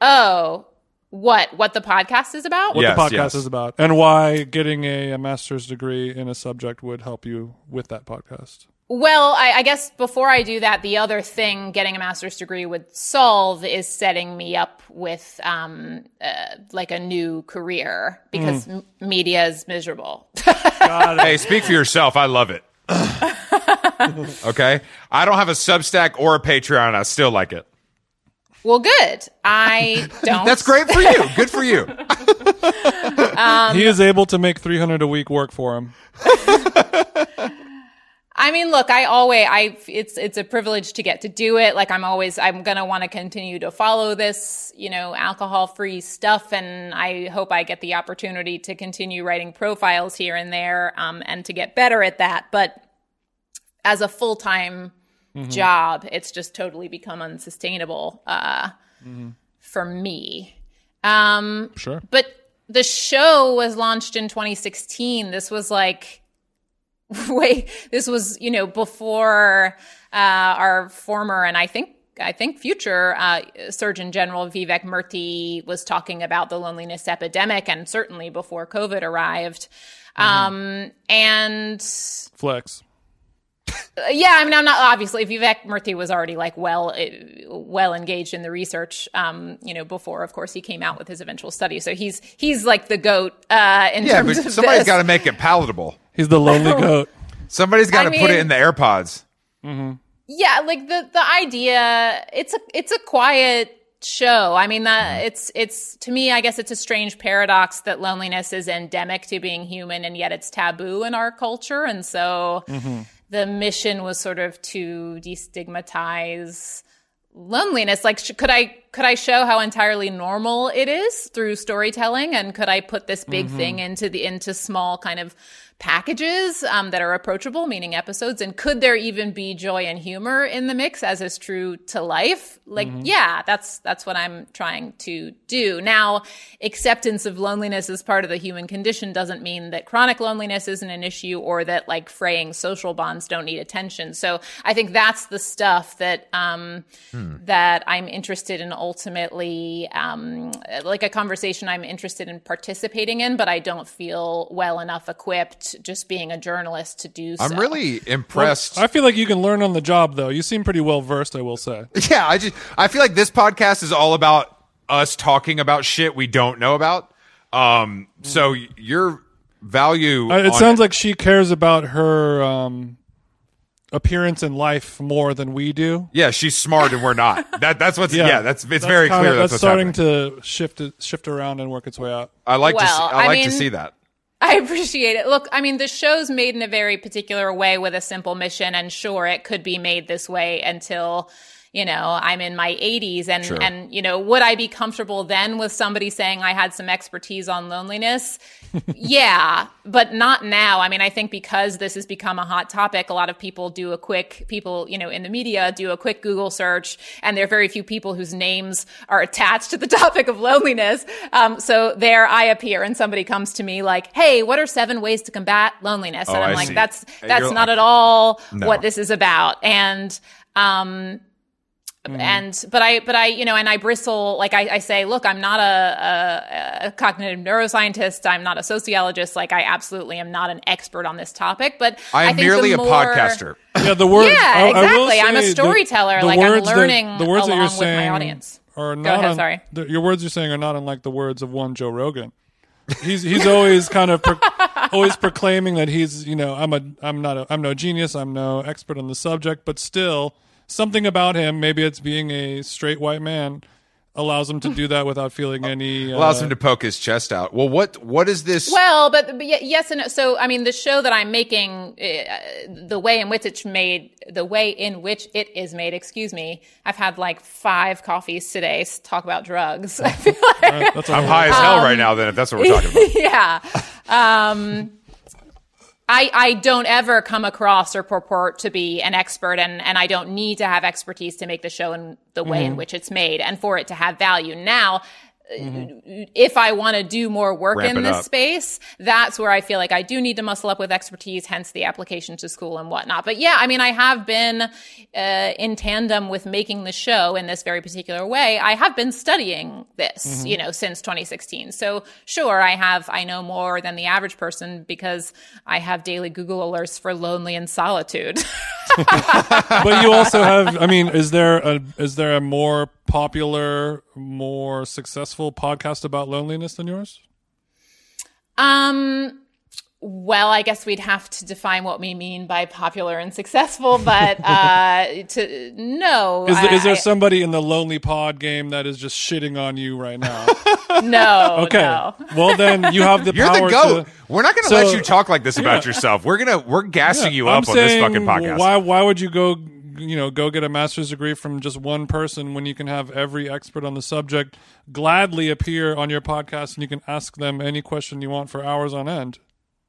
Oh, what what the podcast is about? What yes, the podcast yes. is about, and why getting a, a master's degree in a subject would help you with that podcast. Well, I, I, guess before I do that, the other thing getting a master's degree would solve is setting me up with um, uh, like a new career because mm. m- media is miserable. hey, speak for yourself. I love it. okay, I don't have a Substack or a Patreon. I still like it. Well, good. I don't. That's great for you. Good for you. um, he is able to make three hundred a week work for him. I mean, look, I always, I, it's, it's a privilege to get to do it. Like I'm always, I'm going to want to continue to follow this, you know, alcohol free stuff. And I hope I get the opportunity to continue writing profiles here and there, um, and to get better at that. But as a full time mm-hmm. job, it's just totally become unsustainable, uh, mm-hmm. for me. Um, sure. But the show was launched in 2016. This was like, way this was you know before uh, our former and i think I think future uh, Surgeon General Vivek Murthy was talking about the loneliness epidemic, and certainly before COVID arrived. Mm-hmm. Um, and flex. yeah, I mean, I'm not obviously Vivek Murthy was already like well, eh, well engaged in the research. Um, you know, before of course he came out with his eventual study, so he's he's like the goat uh, in yeah, terms but of somebody's got to make it palatable. He's the lonely goat. Somebody's got to I put it in the AirPods. Mm-hmm. Yeah, like the the idea, it's a it's a quiet show. I mean, that mm-hmm. it's it's to me, I guess it's a strange paradox that loneliness is endemic to being human, and yet it's taboo in our culture. And so, mm-hmm. the mission was sort of to destigmatize loneliness. Like, sh- could I could I show how entirely normal it is through storytelling, and could I put this big thing into the into small kind of packages um, that are approachable, meaning episodes? And could there even be joy and humor in the mix, as is true to life? Like, yeah, that's that's what I'm trying to do. Now, acceptance of loneliness as part of the human condition doesn't mean that chronic loneliness isn't an issue or that like fraying social bonds don't need attention. So I think that's the stuff that um, that I'm interested in ultimately, um, like a conversation I'm interested in participating in, but I don't feel well enough equipped just being a journalist to do so. I'm really impressed. I feel like you can learn on the job, though. You seem pretty well versed, I will say. yeah, I just I feel like this podcast is all about us talking about shit we don't know about. Um, so your value. Uh, it on- sounds like she cares about her um, appearance in life more than we do. yeah, she's smart and we're not. That that's what's yeah. that's it's very kinda- clear. That's, That's, what's starting happening. to shift it, shift around and work its way out. I like to see, I I like to see that. I appreciate it. Look, I mean, the show's made in a very particular way with a simple mission, and sure, it could be made this way until you know, I'm in my 80s and and you know, would I be comfortable then with somebody saying I had some expertise on loneliness? yeah, but not now. I mean, I think because this has become a hot topic, a lot of people do a quick people, you know, in the media do a quick Google search and there are very few people whose names are attached to the topic of loneliness. Um, so there I appear and somebody comes to me like, "Hey, what are seven ways to combat loneliness?" And Oh, I'm I like, see. "That's that's you're not like- at all No. what this is about." And um Mm. and but I but I you know and I bristle like I, I say look I'm not a, a, a cognitive neuroscientist I'm not a sociologist like I absolutely am not an expert on this topic but I am think the merely a more- podcaster. Yeah, the word. Yeah, I- I will exactly. I'm a say the- storyteller. the Like, I'm words that- learning the words that you're along with my audience. Are not ahead, un- sorry. the- your words you're saying are not unlike the words of one Joe Rogan. He's he's always kind of pro- always proclaiming that he's you know I'm a I'm not a, I'm no genius I'm no expert on the subject but still something about him maybe it's being a straight white man allows him to do that without feeling any uh, Allows him to poke his chest out. Well, what what is this? Well, but, but yes and no. so. I mean, the show that I'm making, uh, the way in which it's made, the way in which it is made. Excuse me. I've had like five coffees today. s- Talk about drugs. I feel like, that's a I'm high as hell right now. Then, if that's what we're talking about. yeah. Um, I, I don't ever come across or purport to be an expert and, and I don't need to have expertise to make the show in the way Mm-hmm. in which it's made and for it to have value. Now, if I want to do more work Ramp in this up. space, that's where I feel like I do need to muscle up with expertise, hence the application to school and whatnot. But yeah, I mean, I have been uh, in tandem with making the show in this very particular way. I have been studying this, Mm-hmm. you know, since 2016. So sure, I have, I know more than the average person because I have daily Google alerts for lonely and solitude. but you also have i mean is there a is there a more popular more successful podcast about loneliness than yours Um, well, I guess we'd have to define what we mean by popular and successful, but uh, to no, is, there, is I- there somebody in the lonely pod game that is just shitting on you right now no, okay no. well then you have the You're power the goat. to We're not going to So- let you talk like this about yourself. We're gonna we're gassing you I'm up on this fucking podcast. Why why would you go you know go get a master's degree from just one person when you can have every expert on the subject gladly appear on your podcast and you can ask them any question you want for hours on end.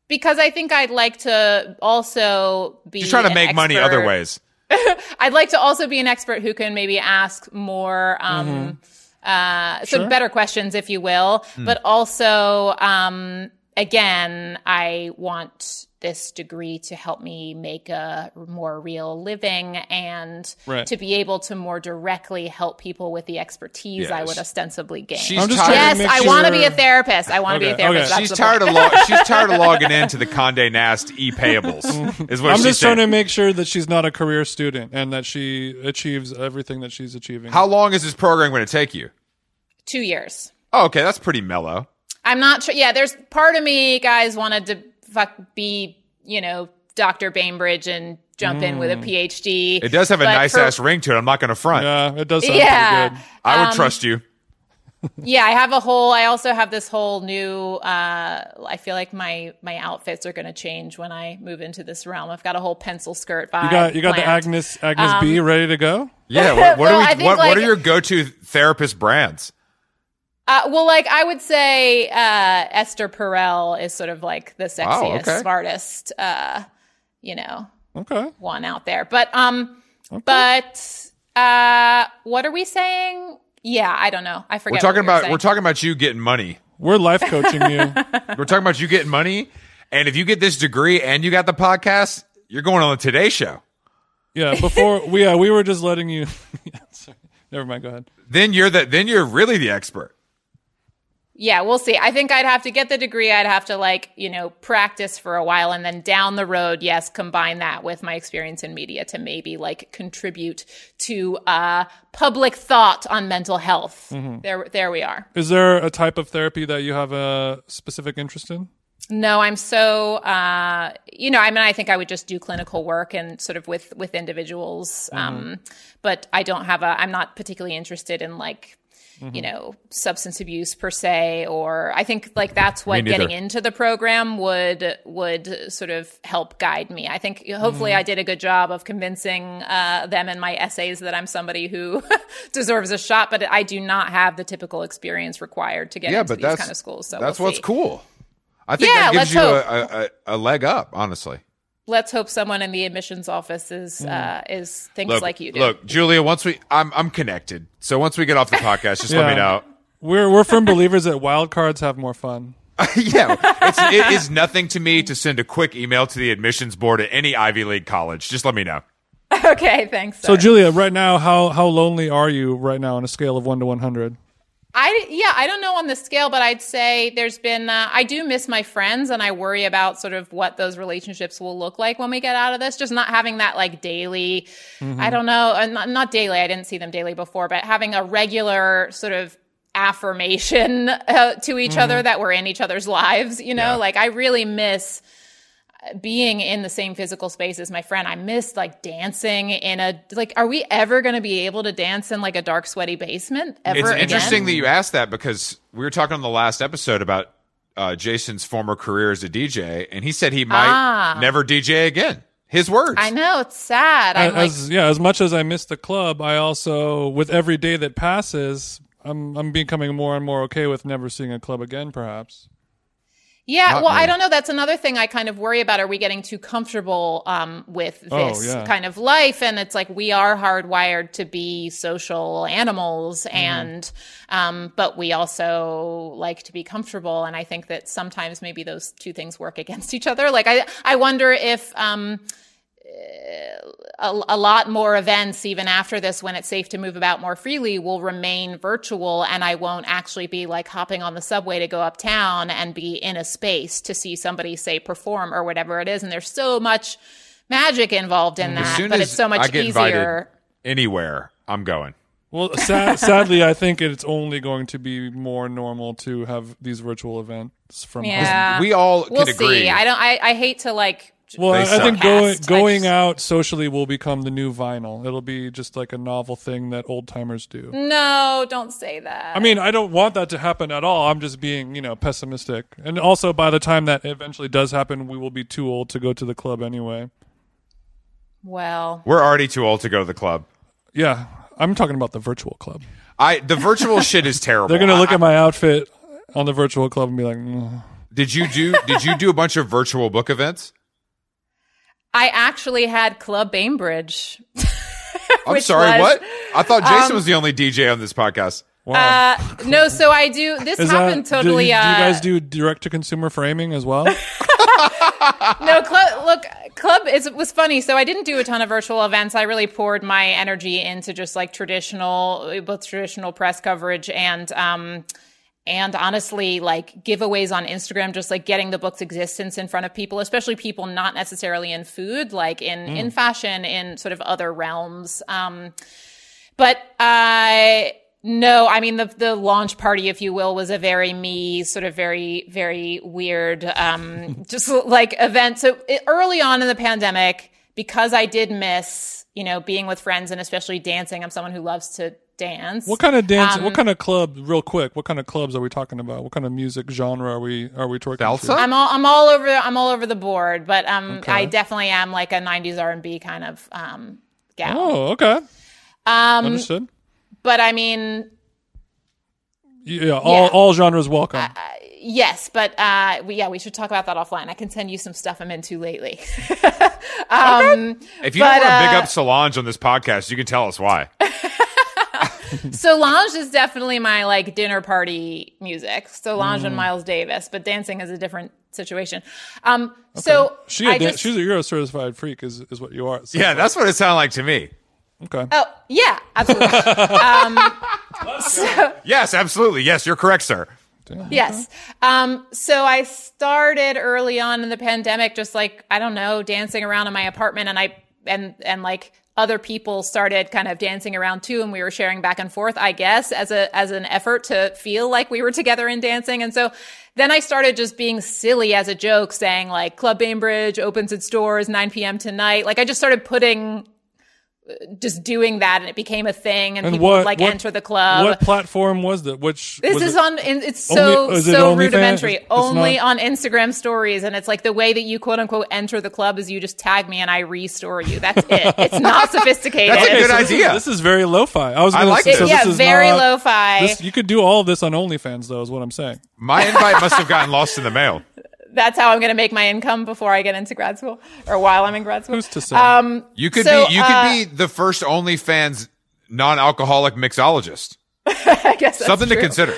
Because I think I'd like to also be You're trying to an make money other ways. I'd like to also be an expert who can maybe ask more, um, uh, sort Sure. better questions, if you will. But also, um, again, I want this degree to help me make a more real living and Right. to be able to more directly help people with the expertise I would ostensibly gain. She's I'm just tired. yes, to make I want to be a therapist. I want to be a therapist. okay. She's the tired of log- she's tired of logging into the Condé Nast e payables. Mm-hmm. Is what I'm she's just saying. trying to make sure that she's not a career student and that she achieves everything that she's achieving. How long is this program going to take you? Two years. Oh, okay, that's pretty mellow. I'm not sure. Yeah, there's part of me, guys, wanted to fuck be, you know, Dr. Bainbridge and jump in with a PhD. It does have a But nice for- ass ring to it. I'm not going to front. yeah, it does sound Yeah. pretty good. I would Um, trust you. Yeah, I have a whole. I also have this whole new. Uh, I feel like my my outfits are going to change when I move into this realm. I've got a whole pencil skirt vibe. You got you got the planned. Agnes Agnes B ready to go? Yeah. What, what well, are we? think, What, what are your go-to therapist brands? Uh, well, like I would say, uh, Esther Perel is sort of like the sexiest, Oh, okay. smartest, uh, you know, Okay. one out there. But um, but uh, what are we saying? Yeah, I don't know. I forget. We're talking we about saying. we're talking about you getting money. We're life coaching you. We're talking about you getting money, and if you get this degree and you got the podcast, you're going on the Today Show. Yeah, before we yeah, we were just letting you sorry. Never mind, go ahead. Then you're the then you're really the expert. Yeah, we'll see. I think I'd have to get the degree. I'd have to like, you know, practice for a while and then down the road, yes, combine that with my experience in media to maybe like contribute to uh public thought on mental health. There there we are. Is there a type of therapy that you have a specific interest in? No, I'm so uh you know, I mean I think I would just do clinical work and sort of with with individuals. Um but I don't have a I'm not particularly interested in like you know, substance abuse per se, or I think like that's what getting into the program would would sort of help guide me. I think hopefully I did a good job of convincing uh, them in my essays that I'm somebody who deserves a shot, but I do not have the typical experience required to get Yeah, into but these that's kind of schools. So that's we'll what's cool. I think Yeah, that gives you a, a, a leg up, honestly. Let's hope someone in the admissions office is uh, is thinks Look, like you do. look, Julia. Once we, I'm I'm connected. So once we get off the podcast, just let me know. We're we're firm believers that wild cards have more fun. yeah, it's, it is nothing to me to send a quick email to the admissions board at any Ivy League college. Just let me know. okay, thanks. So. Julia, right now, how how lonely are you right now on a scale of one to one hundred? I yeah, I don't know on the scale, but I'd say there's been uh, I do miss my friends, and I worry about sort of what those relationships will look like when we get out of this. Just not having that like daily, I don't know, uh, not, not daily. I didn't see them daily before, but having a regular sort of affirmation uh, to each other that we're in each other's lives. You know, Yeah. like I really miss being in the same physical space as my friend. I miss like dancing in a like. Are we ever going to be able to dance in like a dark, sweaty basement ever It's again? interesting that you asked that because we were talking on the last episode about uh, Jason's former career as a DJ, and he said he might Ah. never DJ again. His words. I know it's sad. I'm like, As yeah, as much as I miss the club, I also with every day that passes, I'm I'm becoming more and more okay with never seeing a club again. Perhaps. Yeah. Not Well, me. I don't know. That's another thing I kind of worry about. Are we getting too comfortable um, with Oh, this yeah. kind of life? And it's like we are hardwired to be social animals, Mm-hmm. and um, but we also like to be comfortable. And I think that sometimes maybe those two things work against each other. Like I, I wonder if. Um, a, a lot more events, even after this, when it's safe to move about more freely, will remain virtual. And I won't actually be like hopping on the subway to go uptown and be in a space to see somebody, say, perform or whatever it is. And there's so much magic involved in that, but it's so I much get easier. anywhere, I'm going. Well, sad, sadly, I think it's only going to be more normal to have these virtual events from home. Yeah. we all we'll agree. see. I don't, I, I hate to like, Well, I, I think going Cast, going out socially will become the new vinyl. It'll be just like a novel thing that old timers do. no, don't say that. I mean, I don't want that to happen at all. I'm just being, you know, pessimistic. And also, by the time that eventually does happen, we will be too old to go to the club anyway. well, We're already too old to go to the club. Yeah, I'm talking about the virtual club. I the virtual shit is terrible. They're gonna I- look at my outfit on the virtual club and be like, "Mm." Did you do Did you do a bunch of virtual book events? I actually had Club Bainbridge. I'm sorry, was- what? I thought Jason was the only DJ on this podcast. wow. Uh, no, so I do. This Is that- happened do- totally. Do, you uh, guys do direct to consumer framing as well? No, club. Look, club is was funny. So I didn't do a ton of virtual events. I really poured my energy into just like traditional, both traditional press coverage and. um and honestly, like giveaways on Instagram, just like getting the book's existence in front of people, especially people not necessarily in food, like in in fashion, in sort of other realms. Um, but I no, I mean the the launch party, if you will, was a very me sort of very very weird, um, just like event. So it, early on in the pandemic, because I did miss, you know, being with friends and especially dancing. I'm someone who loves to dance. What kind of dance? Um, what kind of club? Real quick, what kind of clubs are we talking about? What kind of music genre are we are we talking? Salsa? I'm all I'm all over I'm all over the board, but um, Okay. I definitely am like a '90s R&B kind of um gal. Oh, okay, um, understood. but I mean, Yeah, all yeah. all genres welcome. Yes, but uh, we, yeah, we should talk about that offline. I can send you some stuff I'm into lately. um, If you But, don't want to big uh, up Solange on this podcast, you can tell us why. Solange is definitely my like dinner party music. Solange and Miles Davis, but dancing is a different situation. Um, so she a I dan- just, she's a Euro certified freak, is is what you are. So- Yeah, that's what it sounded like to me. okay. oh yeah, absolutely. Yes, absolutely. Yes, you're correct, sir. Yes. Um, so I started early on in the pandemic, just like, I don't know, dancing around in my apartment and I, and, and like other people started kind of dancing around too. And we were sharing back and forth, I guess, as a, as an effort to feel like we were together in dancing. And so then I started just being silly as a joke saying like Club Bainbridge opens its doors 9 p.m. tonight. Like I just started putting just doing that and it became a thing and, And people what- would like what- enter the club. what platform was that? Which This is it- on. It's so Only- is it so rudimentary. It's Only not- on Instagram stories, and it's like the way that you quote unquote enter the club is you just tag me and I restore you. That's it. It's not sophisticated. That's a good so this is- idea. This is, very lo-fi. I was. I Gonna like say, this. so yeah, this is very not- lo-fi. This, you could do all of this on OnlyFans, though, is what I'm saying. My invite must have gotten lost in the mail. That's how I'm going to make my income before I get into grad school or while I'm in grad school. Who's to say? Um, You could So, be you uh, be the first OnlyFans non-alcoholic mixologist. I guess that's Something to consider.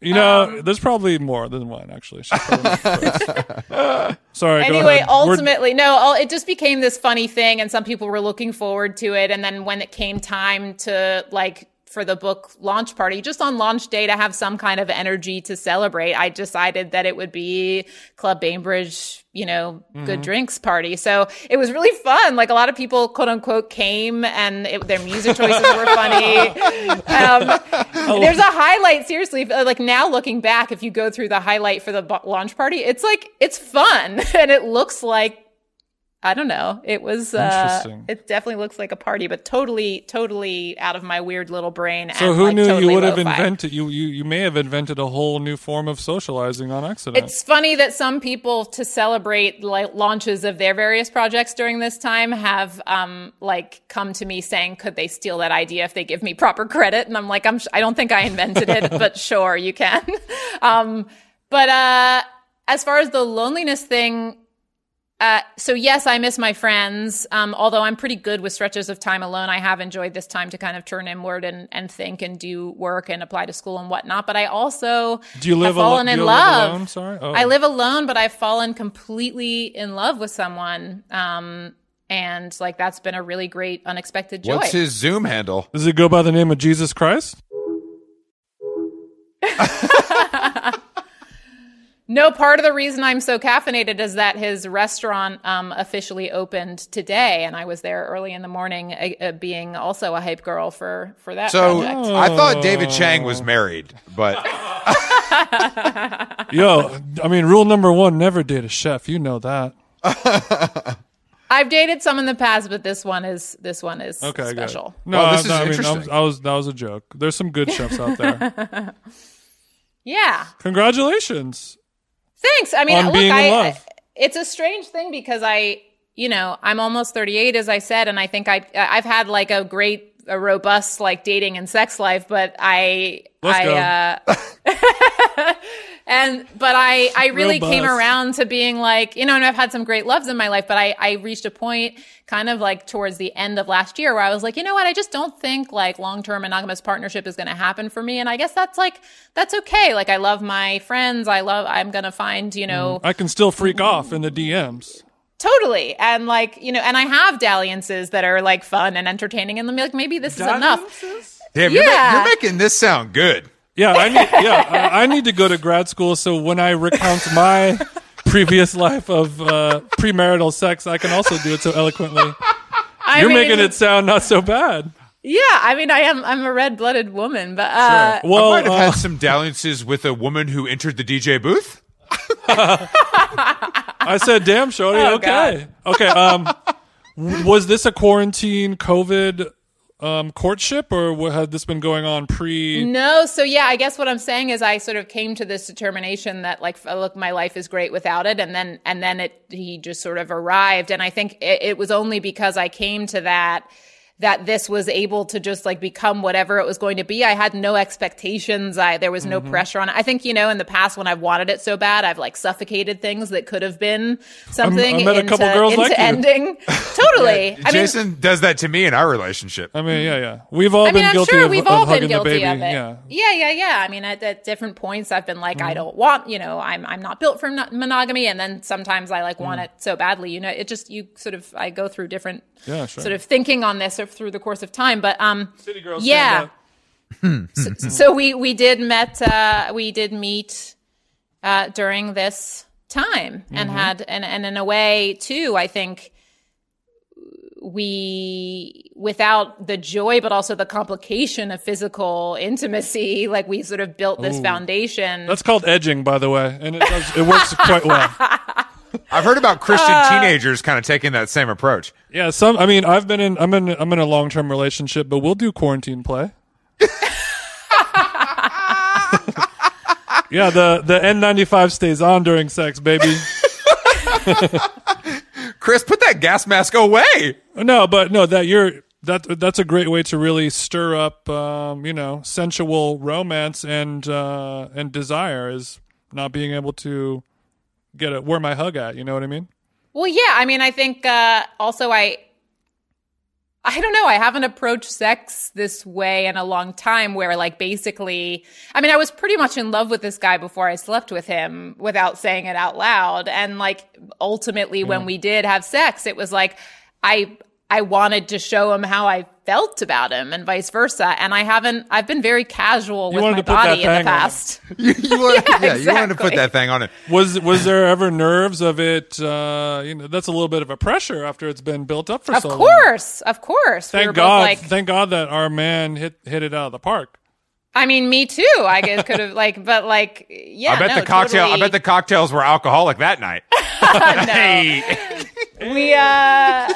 You know, um, there's probably more than one actually. She's probably. Sorry. go anyway, ahead. We're- ultimately, no, all- it just became this funny thing, and some people were looking forward to it. And then when it came time to like for the book launch party, just on launch day to have some kind of energy to celebrate, I decided that it would be Club Bainbridge, you know, Mm-hmm. good drinks party. So it was really fun. Like a lot of people, quote unquote, came, and it, their music choices were funny. Um, there's a highlight. Seriously, like now looking back, if you go through the highlight for the launch party, it's like it's fun and it looks like I don't know. It was uh, Interesting. it definitely looks like a party, but totally, totally out of my weird little brain. So and, who like, knew totally you would have lo-fi. invented you, you you may have invented a whole new form of socializing on accident. It's funny that some people, to celebrate like launches of their various projects during this time, have um like come to me saying, could they steal that idea if they give me proper credit? And I'm like, I'm sh- I don't think I invented it, but sure, you can. um, but uh, as far as the loneliness thing. Uh, so yes, I miss my friends. Um, although I'm pretty good with stretches of time alone, I have enjoyed this time to kind of turn inward and, and think and do work and apply to school and whatnot. But I also do you live have fallen alone? in you love. Live alone? Sorry. Oh. I live alone, but I've fallen completely in love with someone. Um, and like that's been a really great unexpected joy. What's his Zoom handle? Does it go by the name of Jesus Christ? no, part of the reason I'm so caffeinated is that his restaurant um, officially opened today, and I was there early in the morning, uh, uh, being also a hype girl for for that So project. I thought David Chang was married, but Yo, I mean, rule number one: never date a chef. You know that. I've dated some in the past, but this one is this one is Okay, special. No, Well, this no, is I mean, I was, interesting. I was that was a joke. There's some good chefs out there. Yeah. Congratulations. Thanks. I mean, look, in I, it's a strange thing because I, you know, I'm almost 38, as I said, and I think I, I've had like a great, a robust like dating and sex life, but I, Let's I, uh, and but I, I really came around to being like, you know, and I've had some great loves in my life, but I, I reached a point kind of like towards the end of last year where I was like, you know what, I just don't think like long term monogamous partnership is going to happen for me, and I guess that's like that's okay. Like I love my friends, I love, I'm gonna find, you know. I can still freak off in the DMs. Totally. And like, you know, and I have dalliances that are like fun and entertaining and like maybe this is enough. damn, you're, ma- you're making this sound good. Yeah, I need. Yeah, I, I need to go to grad school so when I recount my previous life of uh, premarital sex, I can also do it so eloquently. I You're mean, making it sound not so bad. Yeah, I mean I am I'm a red blooded woman, but uh Well, I might have uh, had some dalliances with a woman who entered the DJ booth. I said, "Damn, shorty, Oh, okay, okay." Um, was this a quarantine COVID um, courtship, or what, had this been going on pre? no, so yeah, I guess what I'm saying is I sort of came to this determination that like look, my life is great without it, and then and then it he just sort of arrived, and I think it, it was only because I came to that that this was able to just like become whatever it was going to be. I had no expectations. I there was no Mm-hmm. pressure on it. I think you know in the past when I've wanted it so bad, I've like suffocated things that could have been something I met a into, couple girls into like you. ending. Totally. I mean, Jason does that to me in our relationship. I mean, yeah, yeah. We've all I mean, been I'm guilty sure of, we've of all hugging been guilty the baby. of it. Yeah. yeah, yeah, yeah. I mean, at, at different points, I've been like, Mm-hmm. I don't want, you know, I'm I'm not built for monogamy, and then sometimes I like Mm. want it so badly. You know, it just you sort of I go through different Yeah, sure. sort of thinking on this through the course of time. But um, City girls yeah. so, so we we did met uh, we did meet uh, during this time and Mm-hmm. had and and in a way too I think we without the joy but also the complication of physical intimacy like we sort of built this foundation That's called edging, by the way, and it does it works quite well. I've heard about Christian teenagers kind of taking that same approach. Yeah, some. I mean, I've been in. I'm in. I'm in a long term relationship, but we'll do quarantine play. yeah, the the N95 stays on during sex, baby. Chris, put that gas mask away. No, but no, that you're that that's a great way to really stir up, um, you know, sensual romance and uh, and desire is not being able to get it where my hug at. You know what I mean? Well, yeah. I mean, I think uh, also I, I don't know. I haven't approached sex this way in a long time. Where like basically, I mean, I was pretty much in love with this guy before I slept with him without saying it out loud. And like ultimately, when we did have sex, it was like I I wanted to show him how I felt about him and vice versa. And I haven't, I've been very casual with my to put that body in the thing on. past. You, you wanted, yeah, Yeah, you wanted to put that thing on it. Was was there ever nerves of it? Uh, you know, that's a little bit of a pressure after it's been built up for Of so long. Of course, of course. Thank both God! like, thank God that our man hit hit it out of the park. I mean, me too. I guess could have like, but like, yeah. I bet no, the cocktail. totally. I bet the cocktails were alcoholic that night. Hey. We uh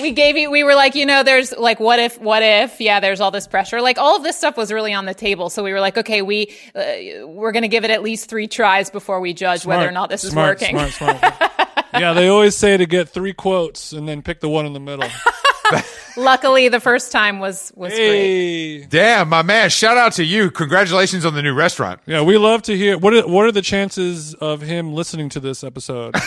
we gave you we were like you know there's like what if what if yeah there's all this pressure like all of this stuff was really on the table so we were like okay we uh, we're gonna give it at least three tries before we judge whether or not this is working Smart, smart. yeah, they always say to get three quotes and then pick the one in the middle. luckily the first time was was great Damn, my man! Shout out to you. Congratulations on the new restaurant. yeah, we love to hear. What are, what are the chances of him listening to this episode?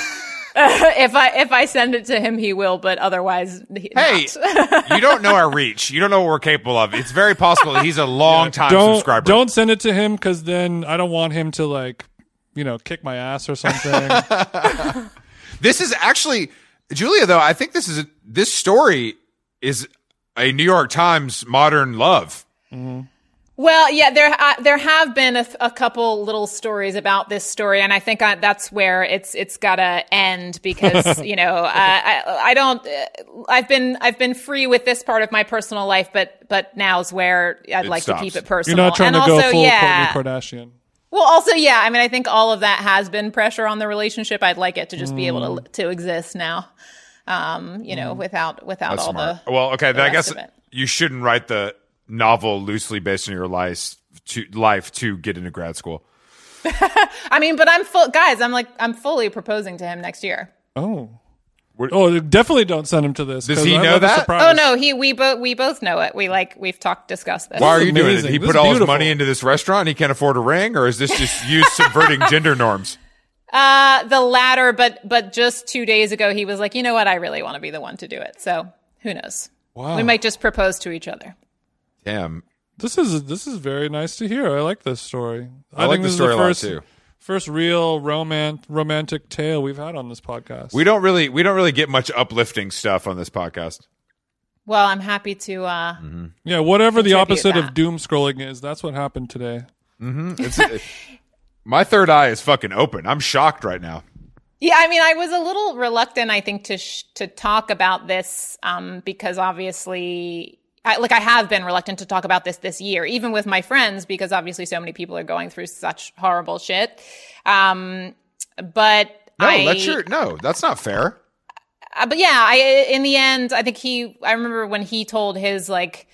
if i if i send it to him he will but otherwise he- Hey, not. you don't know our reach. You don't know what we're capable of. It's very possible that he's a long time don't subscriber. don't send it to him because then I don't want him to like you know kick my ass or something. This is actually Julia, though. I think this is a, this story is a New York Times modern love. Mm-hmm. Well, yeah, there uh, there have been a, a couple little stories about this story, and I think I, that's where it's it's got to end because you know uh, I I don't uh, I've been I've been free with this part of my personal life, but but now's where I'd It like stops. to keep it personal. You're personal. not trying and to also, go full yeah, Kourtney Kardashian. well, also yeah. I mean, I think all of that has been pressure on the relationship. I'd like it to just be able Mm. to to exist now, um, you know, without without That's all smart. the well, okay, then I rest guess you shouldn't write the novel loosely based on your life to life to get into grad school. I mean, but I'm full guys. I'm like I'm fully proposing to him next year. Oh. We're- Oh, definitely don't send him to this. Does 'cause he I know that? Oh no, he we both we both know it. We like we've talked discussed this. Why are is you doing it? He This put is all his money into this restaurant. and He can't afford a ring, or is this just you subverting gender norms? Uh, the latter, but but just two days ago, he was like, you know what, I really want to be the one to do it. So who knows? Wow. We might just propose to each other. Damn, This is this is very nice to hear. I like this story. I like think the this is story a lot, first, too. First real romance romantic tale we've had on this podcast. we don't really we don't really get much uplifting stuff on this podcast. Well, I'm happy to. uh yeah, whatever the contribute opposite of doom scrolling is, that's what happened today. Mm-hmm. It's, my third eye is fucking open. I'm shocked right now. Yeah, I mean, I was a little reluctant, I think, to sh- to talk about this um, because obviously, I, like, I have been reluctant to talk about this this year, even with my friends, because obviously, so many people are going through such horrible shit. Um, but No, I, that's your no. That's not fair. Uh, but yeah, I in the end, I think he. I remember when he told his like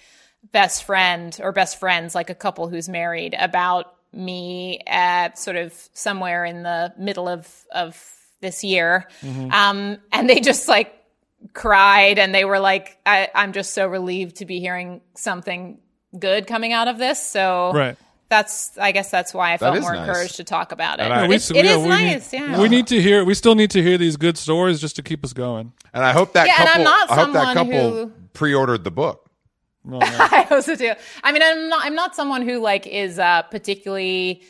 best friend or best friends, like a couple who's married, about me at sort of somewhere in the middle of of this year, um, and they just like cried and they were like, I, "I'm just so relieved to be hearing something good coming out of this." So Right. that's, I guess, that's why I felt more nice. encouraged to talk about it. And I- Yeah, we- It's- it yeah, is nice, need, yeah. We need to hear. We still need to hear these good stories just to keep us going. And I hope that Yeah, and couple. I'm not I hope that someone couple who- pre-ordered the book. No, no. I also do. I mean, I'm not. I'm not someone who like is uh, particularly.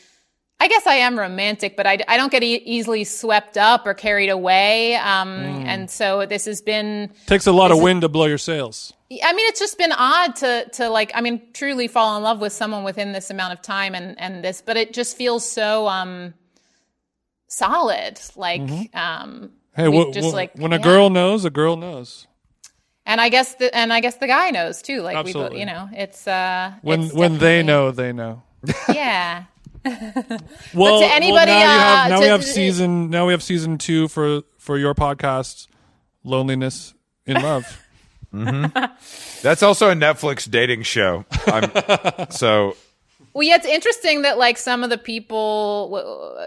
I guess I am romantic, but I, I don't get e- easily swept up or carried away. Um, And so this has been. Takes a lot of wind to blow your sails. I mean, it's just been odd to to like. I mean, truly fall in love with someone within this amount of time and and this, but it just feels so um solid. Like um. Hey, we just like when a girl knows, a girl knows. and I guess the and I guess the guy knows too. Like we, both, you know, it's uh When it's when they know, they know. yeah. Well, to anybody, well, now, you have, uh, now we have season. Now we have season two for for your podcast, loneliness in love. That's also a Netflix dating show. I'm, so Well, yeah, it's interesting that like some of the people,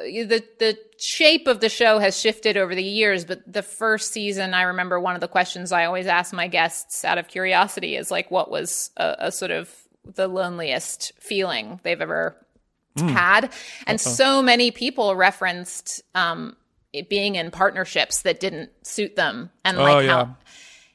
the the shape of the show has shifted over the years. But the first season, I remember one of the questions I always ask my guests out of curiosity is like, what was a, a sort of the loneliest feeling they've ever had? And so many people referenced um, it being in partnerships that didn't suit them, and like oh how yeah,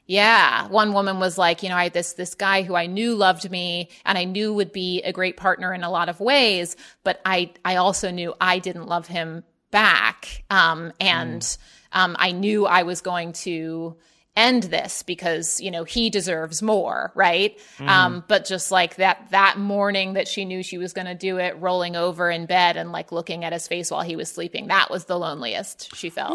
yeah, one woman was like, you know, I had this this guy who I knew loved me and I knew would be a great partner in a lot of ways, but I I also knew I didn't love him back. Um and um I knew I was going to end this because, you know, he deserves more, right? Um but just like that that morning that she knew she was going to do it, rolling over in bed and like looking at his face while he was sleeping, that was the loneliest she felt.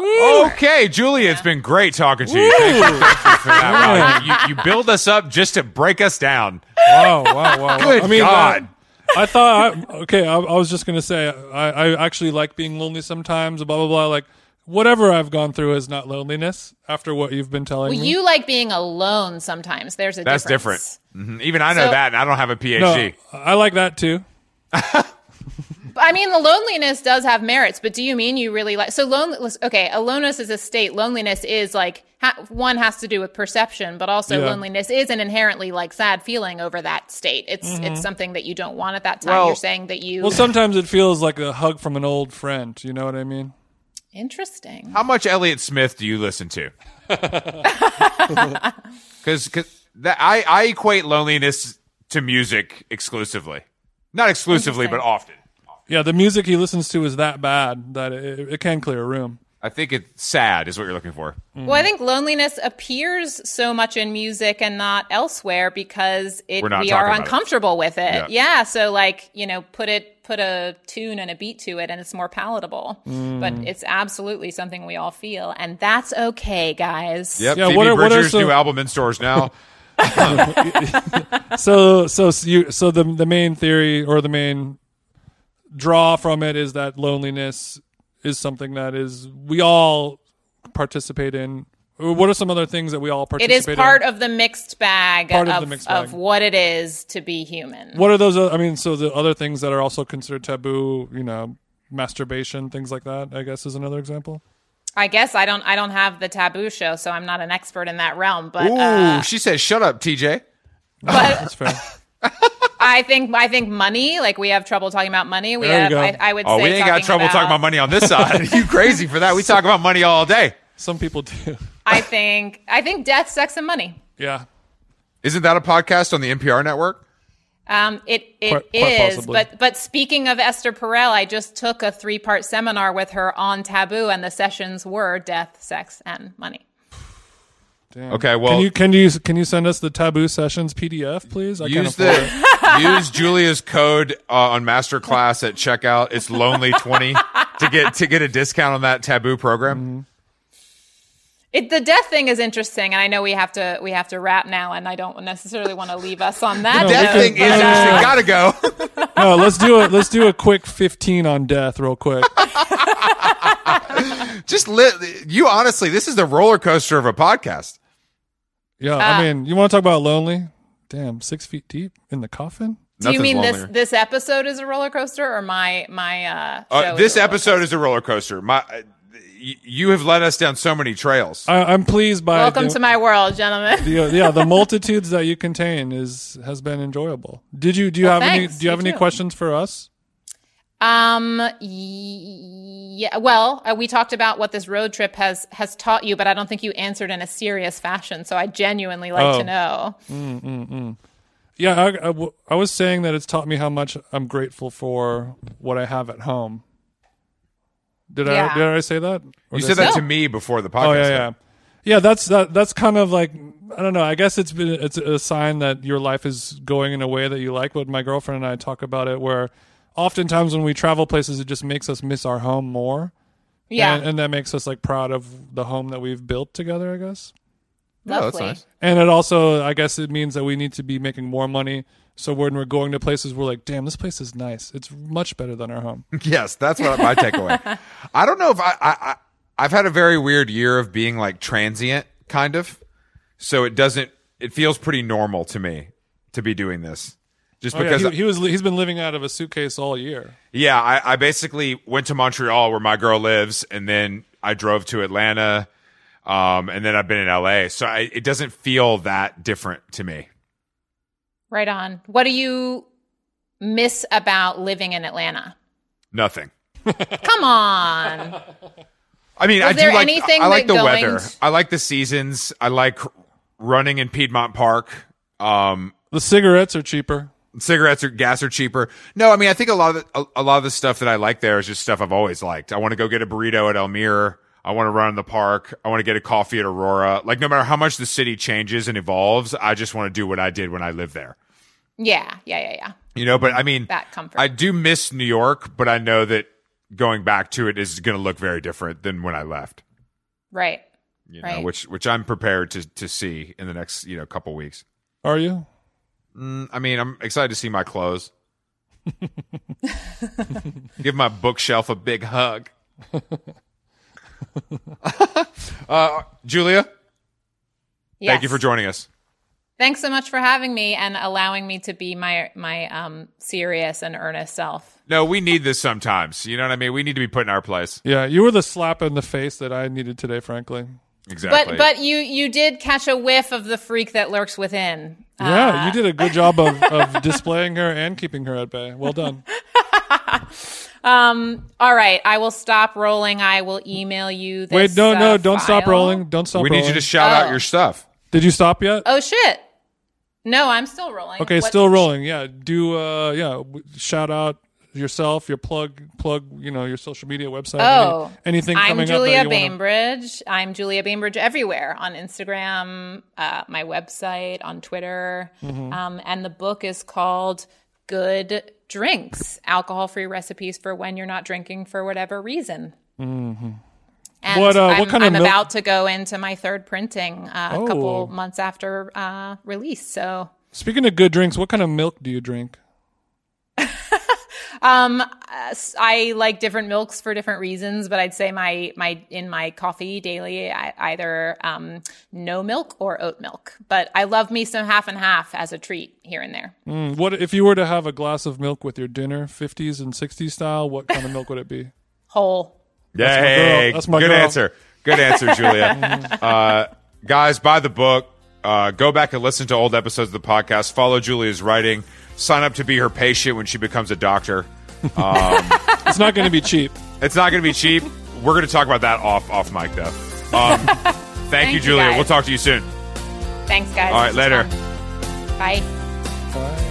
okay, Julia, it's been great talking to you. Thank you, thank you for that. Wow, you, you build us up just to break us down. wow, wow, wow. wow. Good I mean, God. I, I thought I, okay. I, I was just gonna say I, I actually like being lonely sometimes. Blah blah blah. Like whatever I've gone through is not loneliness. After what you've been telling Well, me. you like being alone sometimes. There's a That's difference. different. Mhm. Even I know So- that, and I don't have a no, PhD. I like that too. I mean, the loneliness does have merits, but do you mean you really like? So loneliness. Okay, aloneness is a state. Loneliness is like ha, one has to do with perception, but also Yeah. loneliness is an inherently like sad feeling over that state. It's it's something that you don't want at that time. Well- You're saying that you Well, sometimes it feels like a hug from an old friend. You know what I mean? Interesting. How much Elliott Smith do you listen to? Because that I, I equate loneliness to music exclusively, not exclusively, but often. Yeah, the music he listens to is that bad that it, it can clear a room. I think it's sad is what you're looking for. Well, I think loneliness appears so much in music and not elsewhere because it We're not we are about it. uncomfortable with it. Yeah. Yeah. so like, you know, put it put a tune and a beat to it and it's more palatable. Mm. But it's absolutely something we all feel and that's okay, guys. Yep. Yeah, Phoebe what are- what are Bridgers' some- new album in stores now. so so s- you so the the main theory or the main draw from it is that loneliness is something that is we all participate in. What are some other things that we all It participate is part in? of the mixed bag Part of, of the mixed bag. of what it is to be human. What are those? I mean, so the other things that are also considered taboo, you know, masturbation, things like that. I guess is another example. I guess I don't I don't have the taboo show, so I'm not an expert in that realm. But Ooh, uh, she says, "Shut up, TJ." but That's fair. I think I think money. Like we have trouble talking about money. We There you have. go. I, I would Oh, say we ain't got talking trouble talking about money on this side. you crazy for that? We talk about money all day. Some people do. I think I think death, sex, and money. Yeah. Isn't that a podcast on the NPR network? Um, it it Quite- is, quite possibly. but but speaking of Esther Perel, I just took a three part seminar with her on taboo, and the sessions were death, sex, and money. Damn. Okay, well- can you can you can you send us the taboo sessions PDF, please? I can't Use afford it. the use Julia's code uh, on Masterclass at checkout. It's lonely twenty to get to get a discount on that taboo program. It, the death thing is interesting, and I know we have to we have to wrap now, and I don't necessarily want to leave us on that. No, That note, thing is but, uh, interesting. Gotta go. No, let's do it. Let's do a quick fifteen on death, real quick. Just li- you honestly, this is the roller coaster of a podcast. Yeah, Ah. I mean, you want to talk about lonely? Damn, six feet deep in the coffin. Do you mean this lonelier. this episode is a roller coaster, or my my uh, Uh, this a roller episode is a roller coaster. My, uh, y- you have led us down so many trails. I, I'm pleased by Welcome the, to my world, gentlemen. the, uh, yeah the multitudes that you contain is has been enjoyable. Did you do you Well, have any do you have You any too. questions for us? Um. Yeah. Well, uh, we talked about what this road trip has has taught you, but I don't think you answered in a serious fashion. So I genuinely like Oh. to know. Yeah, I, I w- I was saying that it's taught me how much I'm grateful for what I have at home. Did I did I say that? Or You said that No. to me before the podcast. Oh yeah, yeah, yeah. That's that. That's kind of like I don't know. I guess it's been it's a sign that your life is going in a way that you like. But my girlfriend and I talk about it, where oftentimes when we travel places, it just makes us miss our home more. Yeah. and, and that makes us like proud of the home that we've built together. I guess, Oh, that's nice. and it also I guess it means that we need to be making more money So when we're going to places, we're like, damn, this place is nice. It's much better than our home. yes, that's what my takeaway. I don't know if I, I, I I've had a very weird year of being like transient, kind of. So it doesn't. It feels pretty normal to me to be doing this, just Oh, yeah, because. he, he was he's been living out of a suitcase all year. Yeah, I, I basically went to Montreal where my girl lives, and then I drove to Atlanta, um, and then I've been in LA. So I, it doesn't feel that different to me. Right on. What do you miss about living in Atlanta? Nothing. Come on. I mean, Was I there do like. anything I like the going weather. I like the seasons. I like running in Piedmont Park. Um, The cigarettes are cheaper. Cigarettes or gas are cheaper. No, I mean, I think a lot of the, a, a lot of the stuff that I like there is just stuff I've always liked. I want to go get a burrito at El Myr. I want to run in the park. I want to get a coffee at Aurora. Like no matter how much the city changes and evolves, I just want to do what I did when I lived there. Yeah, yeah, yeah, yeah. You know, but I mean, That comfort. I do miss New York, but I know that going back to it is going to look very different than when I left. Right. You know, Right. which which I'm prepared to to see in the next you know couple weeks. Are you? Mm, I mean, I'm excited to see my clothes. Give my bookshelf a big hug. uh, Julia, Yes. thank you for joining us. Thanks so much for having me and allowing me to be my my um serious and earnest self. No, we need this sometimes. You know what I mean? We need to be put in our place. Yeah, you were the slap in the face that I needed today, frankly. Exactly. But but you you did catch a whiff of the freak that lurks within. Yeah, you did a good job of, of displaying her and keeping her at bay. Well done. Um. All right, I will stop rolling. I will email you. This, Wait, no, no, uh, don't stop rolling. Don't stop we rolling. need you to shout out Oh. your stuff. Did you stop yet? Oh shit! No, I'm still rolling. Okay, What- still rolling. Yeah, do uh yeah, shout out yourself, your plug plug, you know, your social media website. Oh, any- anything I'm coming Julia up that you wanna- Bainbridge. I'm Julia Bainbridge everywhere on Instagram, uh, my website, on Twitter, Mm-hmm. um, and the book is called "Good Drinks: Alcohol-Free Recipes for When You're Not Drinking for Whatever Reason." Mm-hmm. What, uh, I'm, kind of I'm milk- about to go into my third printing uh, a Oh. couple months after uh, release. So Speaking of good drinks, what kind of milk do you drink? Um, s- I like different milks for different reasons, but I'd say my my in my coffee daily, I, either um, no milk or oat milk. But I love me some half and half as a treat here and there. Mm, What if you were to have a glass of milk with your dinner, 50s and 60s style, what kind of milk would it be? Whole. my Yay! girl. That's my Good girl. answer. Good answer, Julia. uh, guys, buy the book. Uh, go back and listen to old episodes of the podcast. Follow Julia's writing. Sign up to be her patient when she becomes a doctor. It's not going to be cheap. It's not going to be cheap. We're going to talk about that off off mic though. Um, thank, you, you, Julia. guys. We'll talk to you soon. Thanks, guys. All right, This later. Bye. Bye.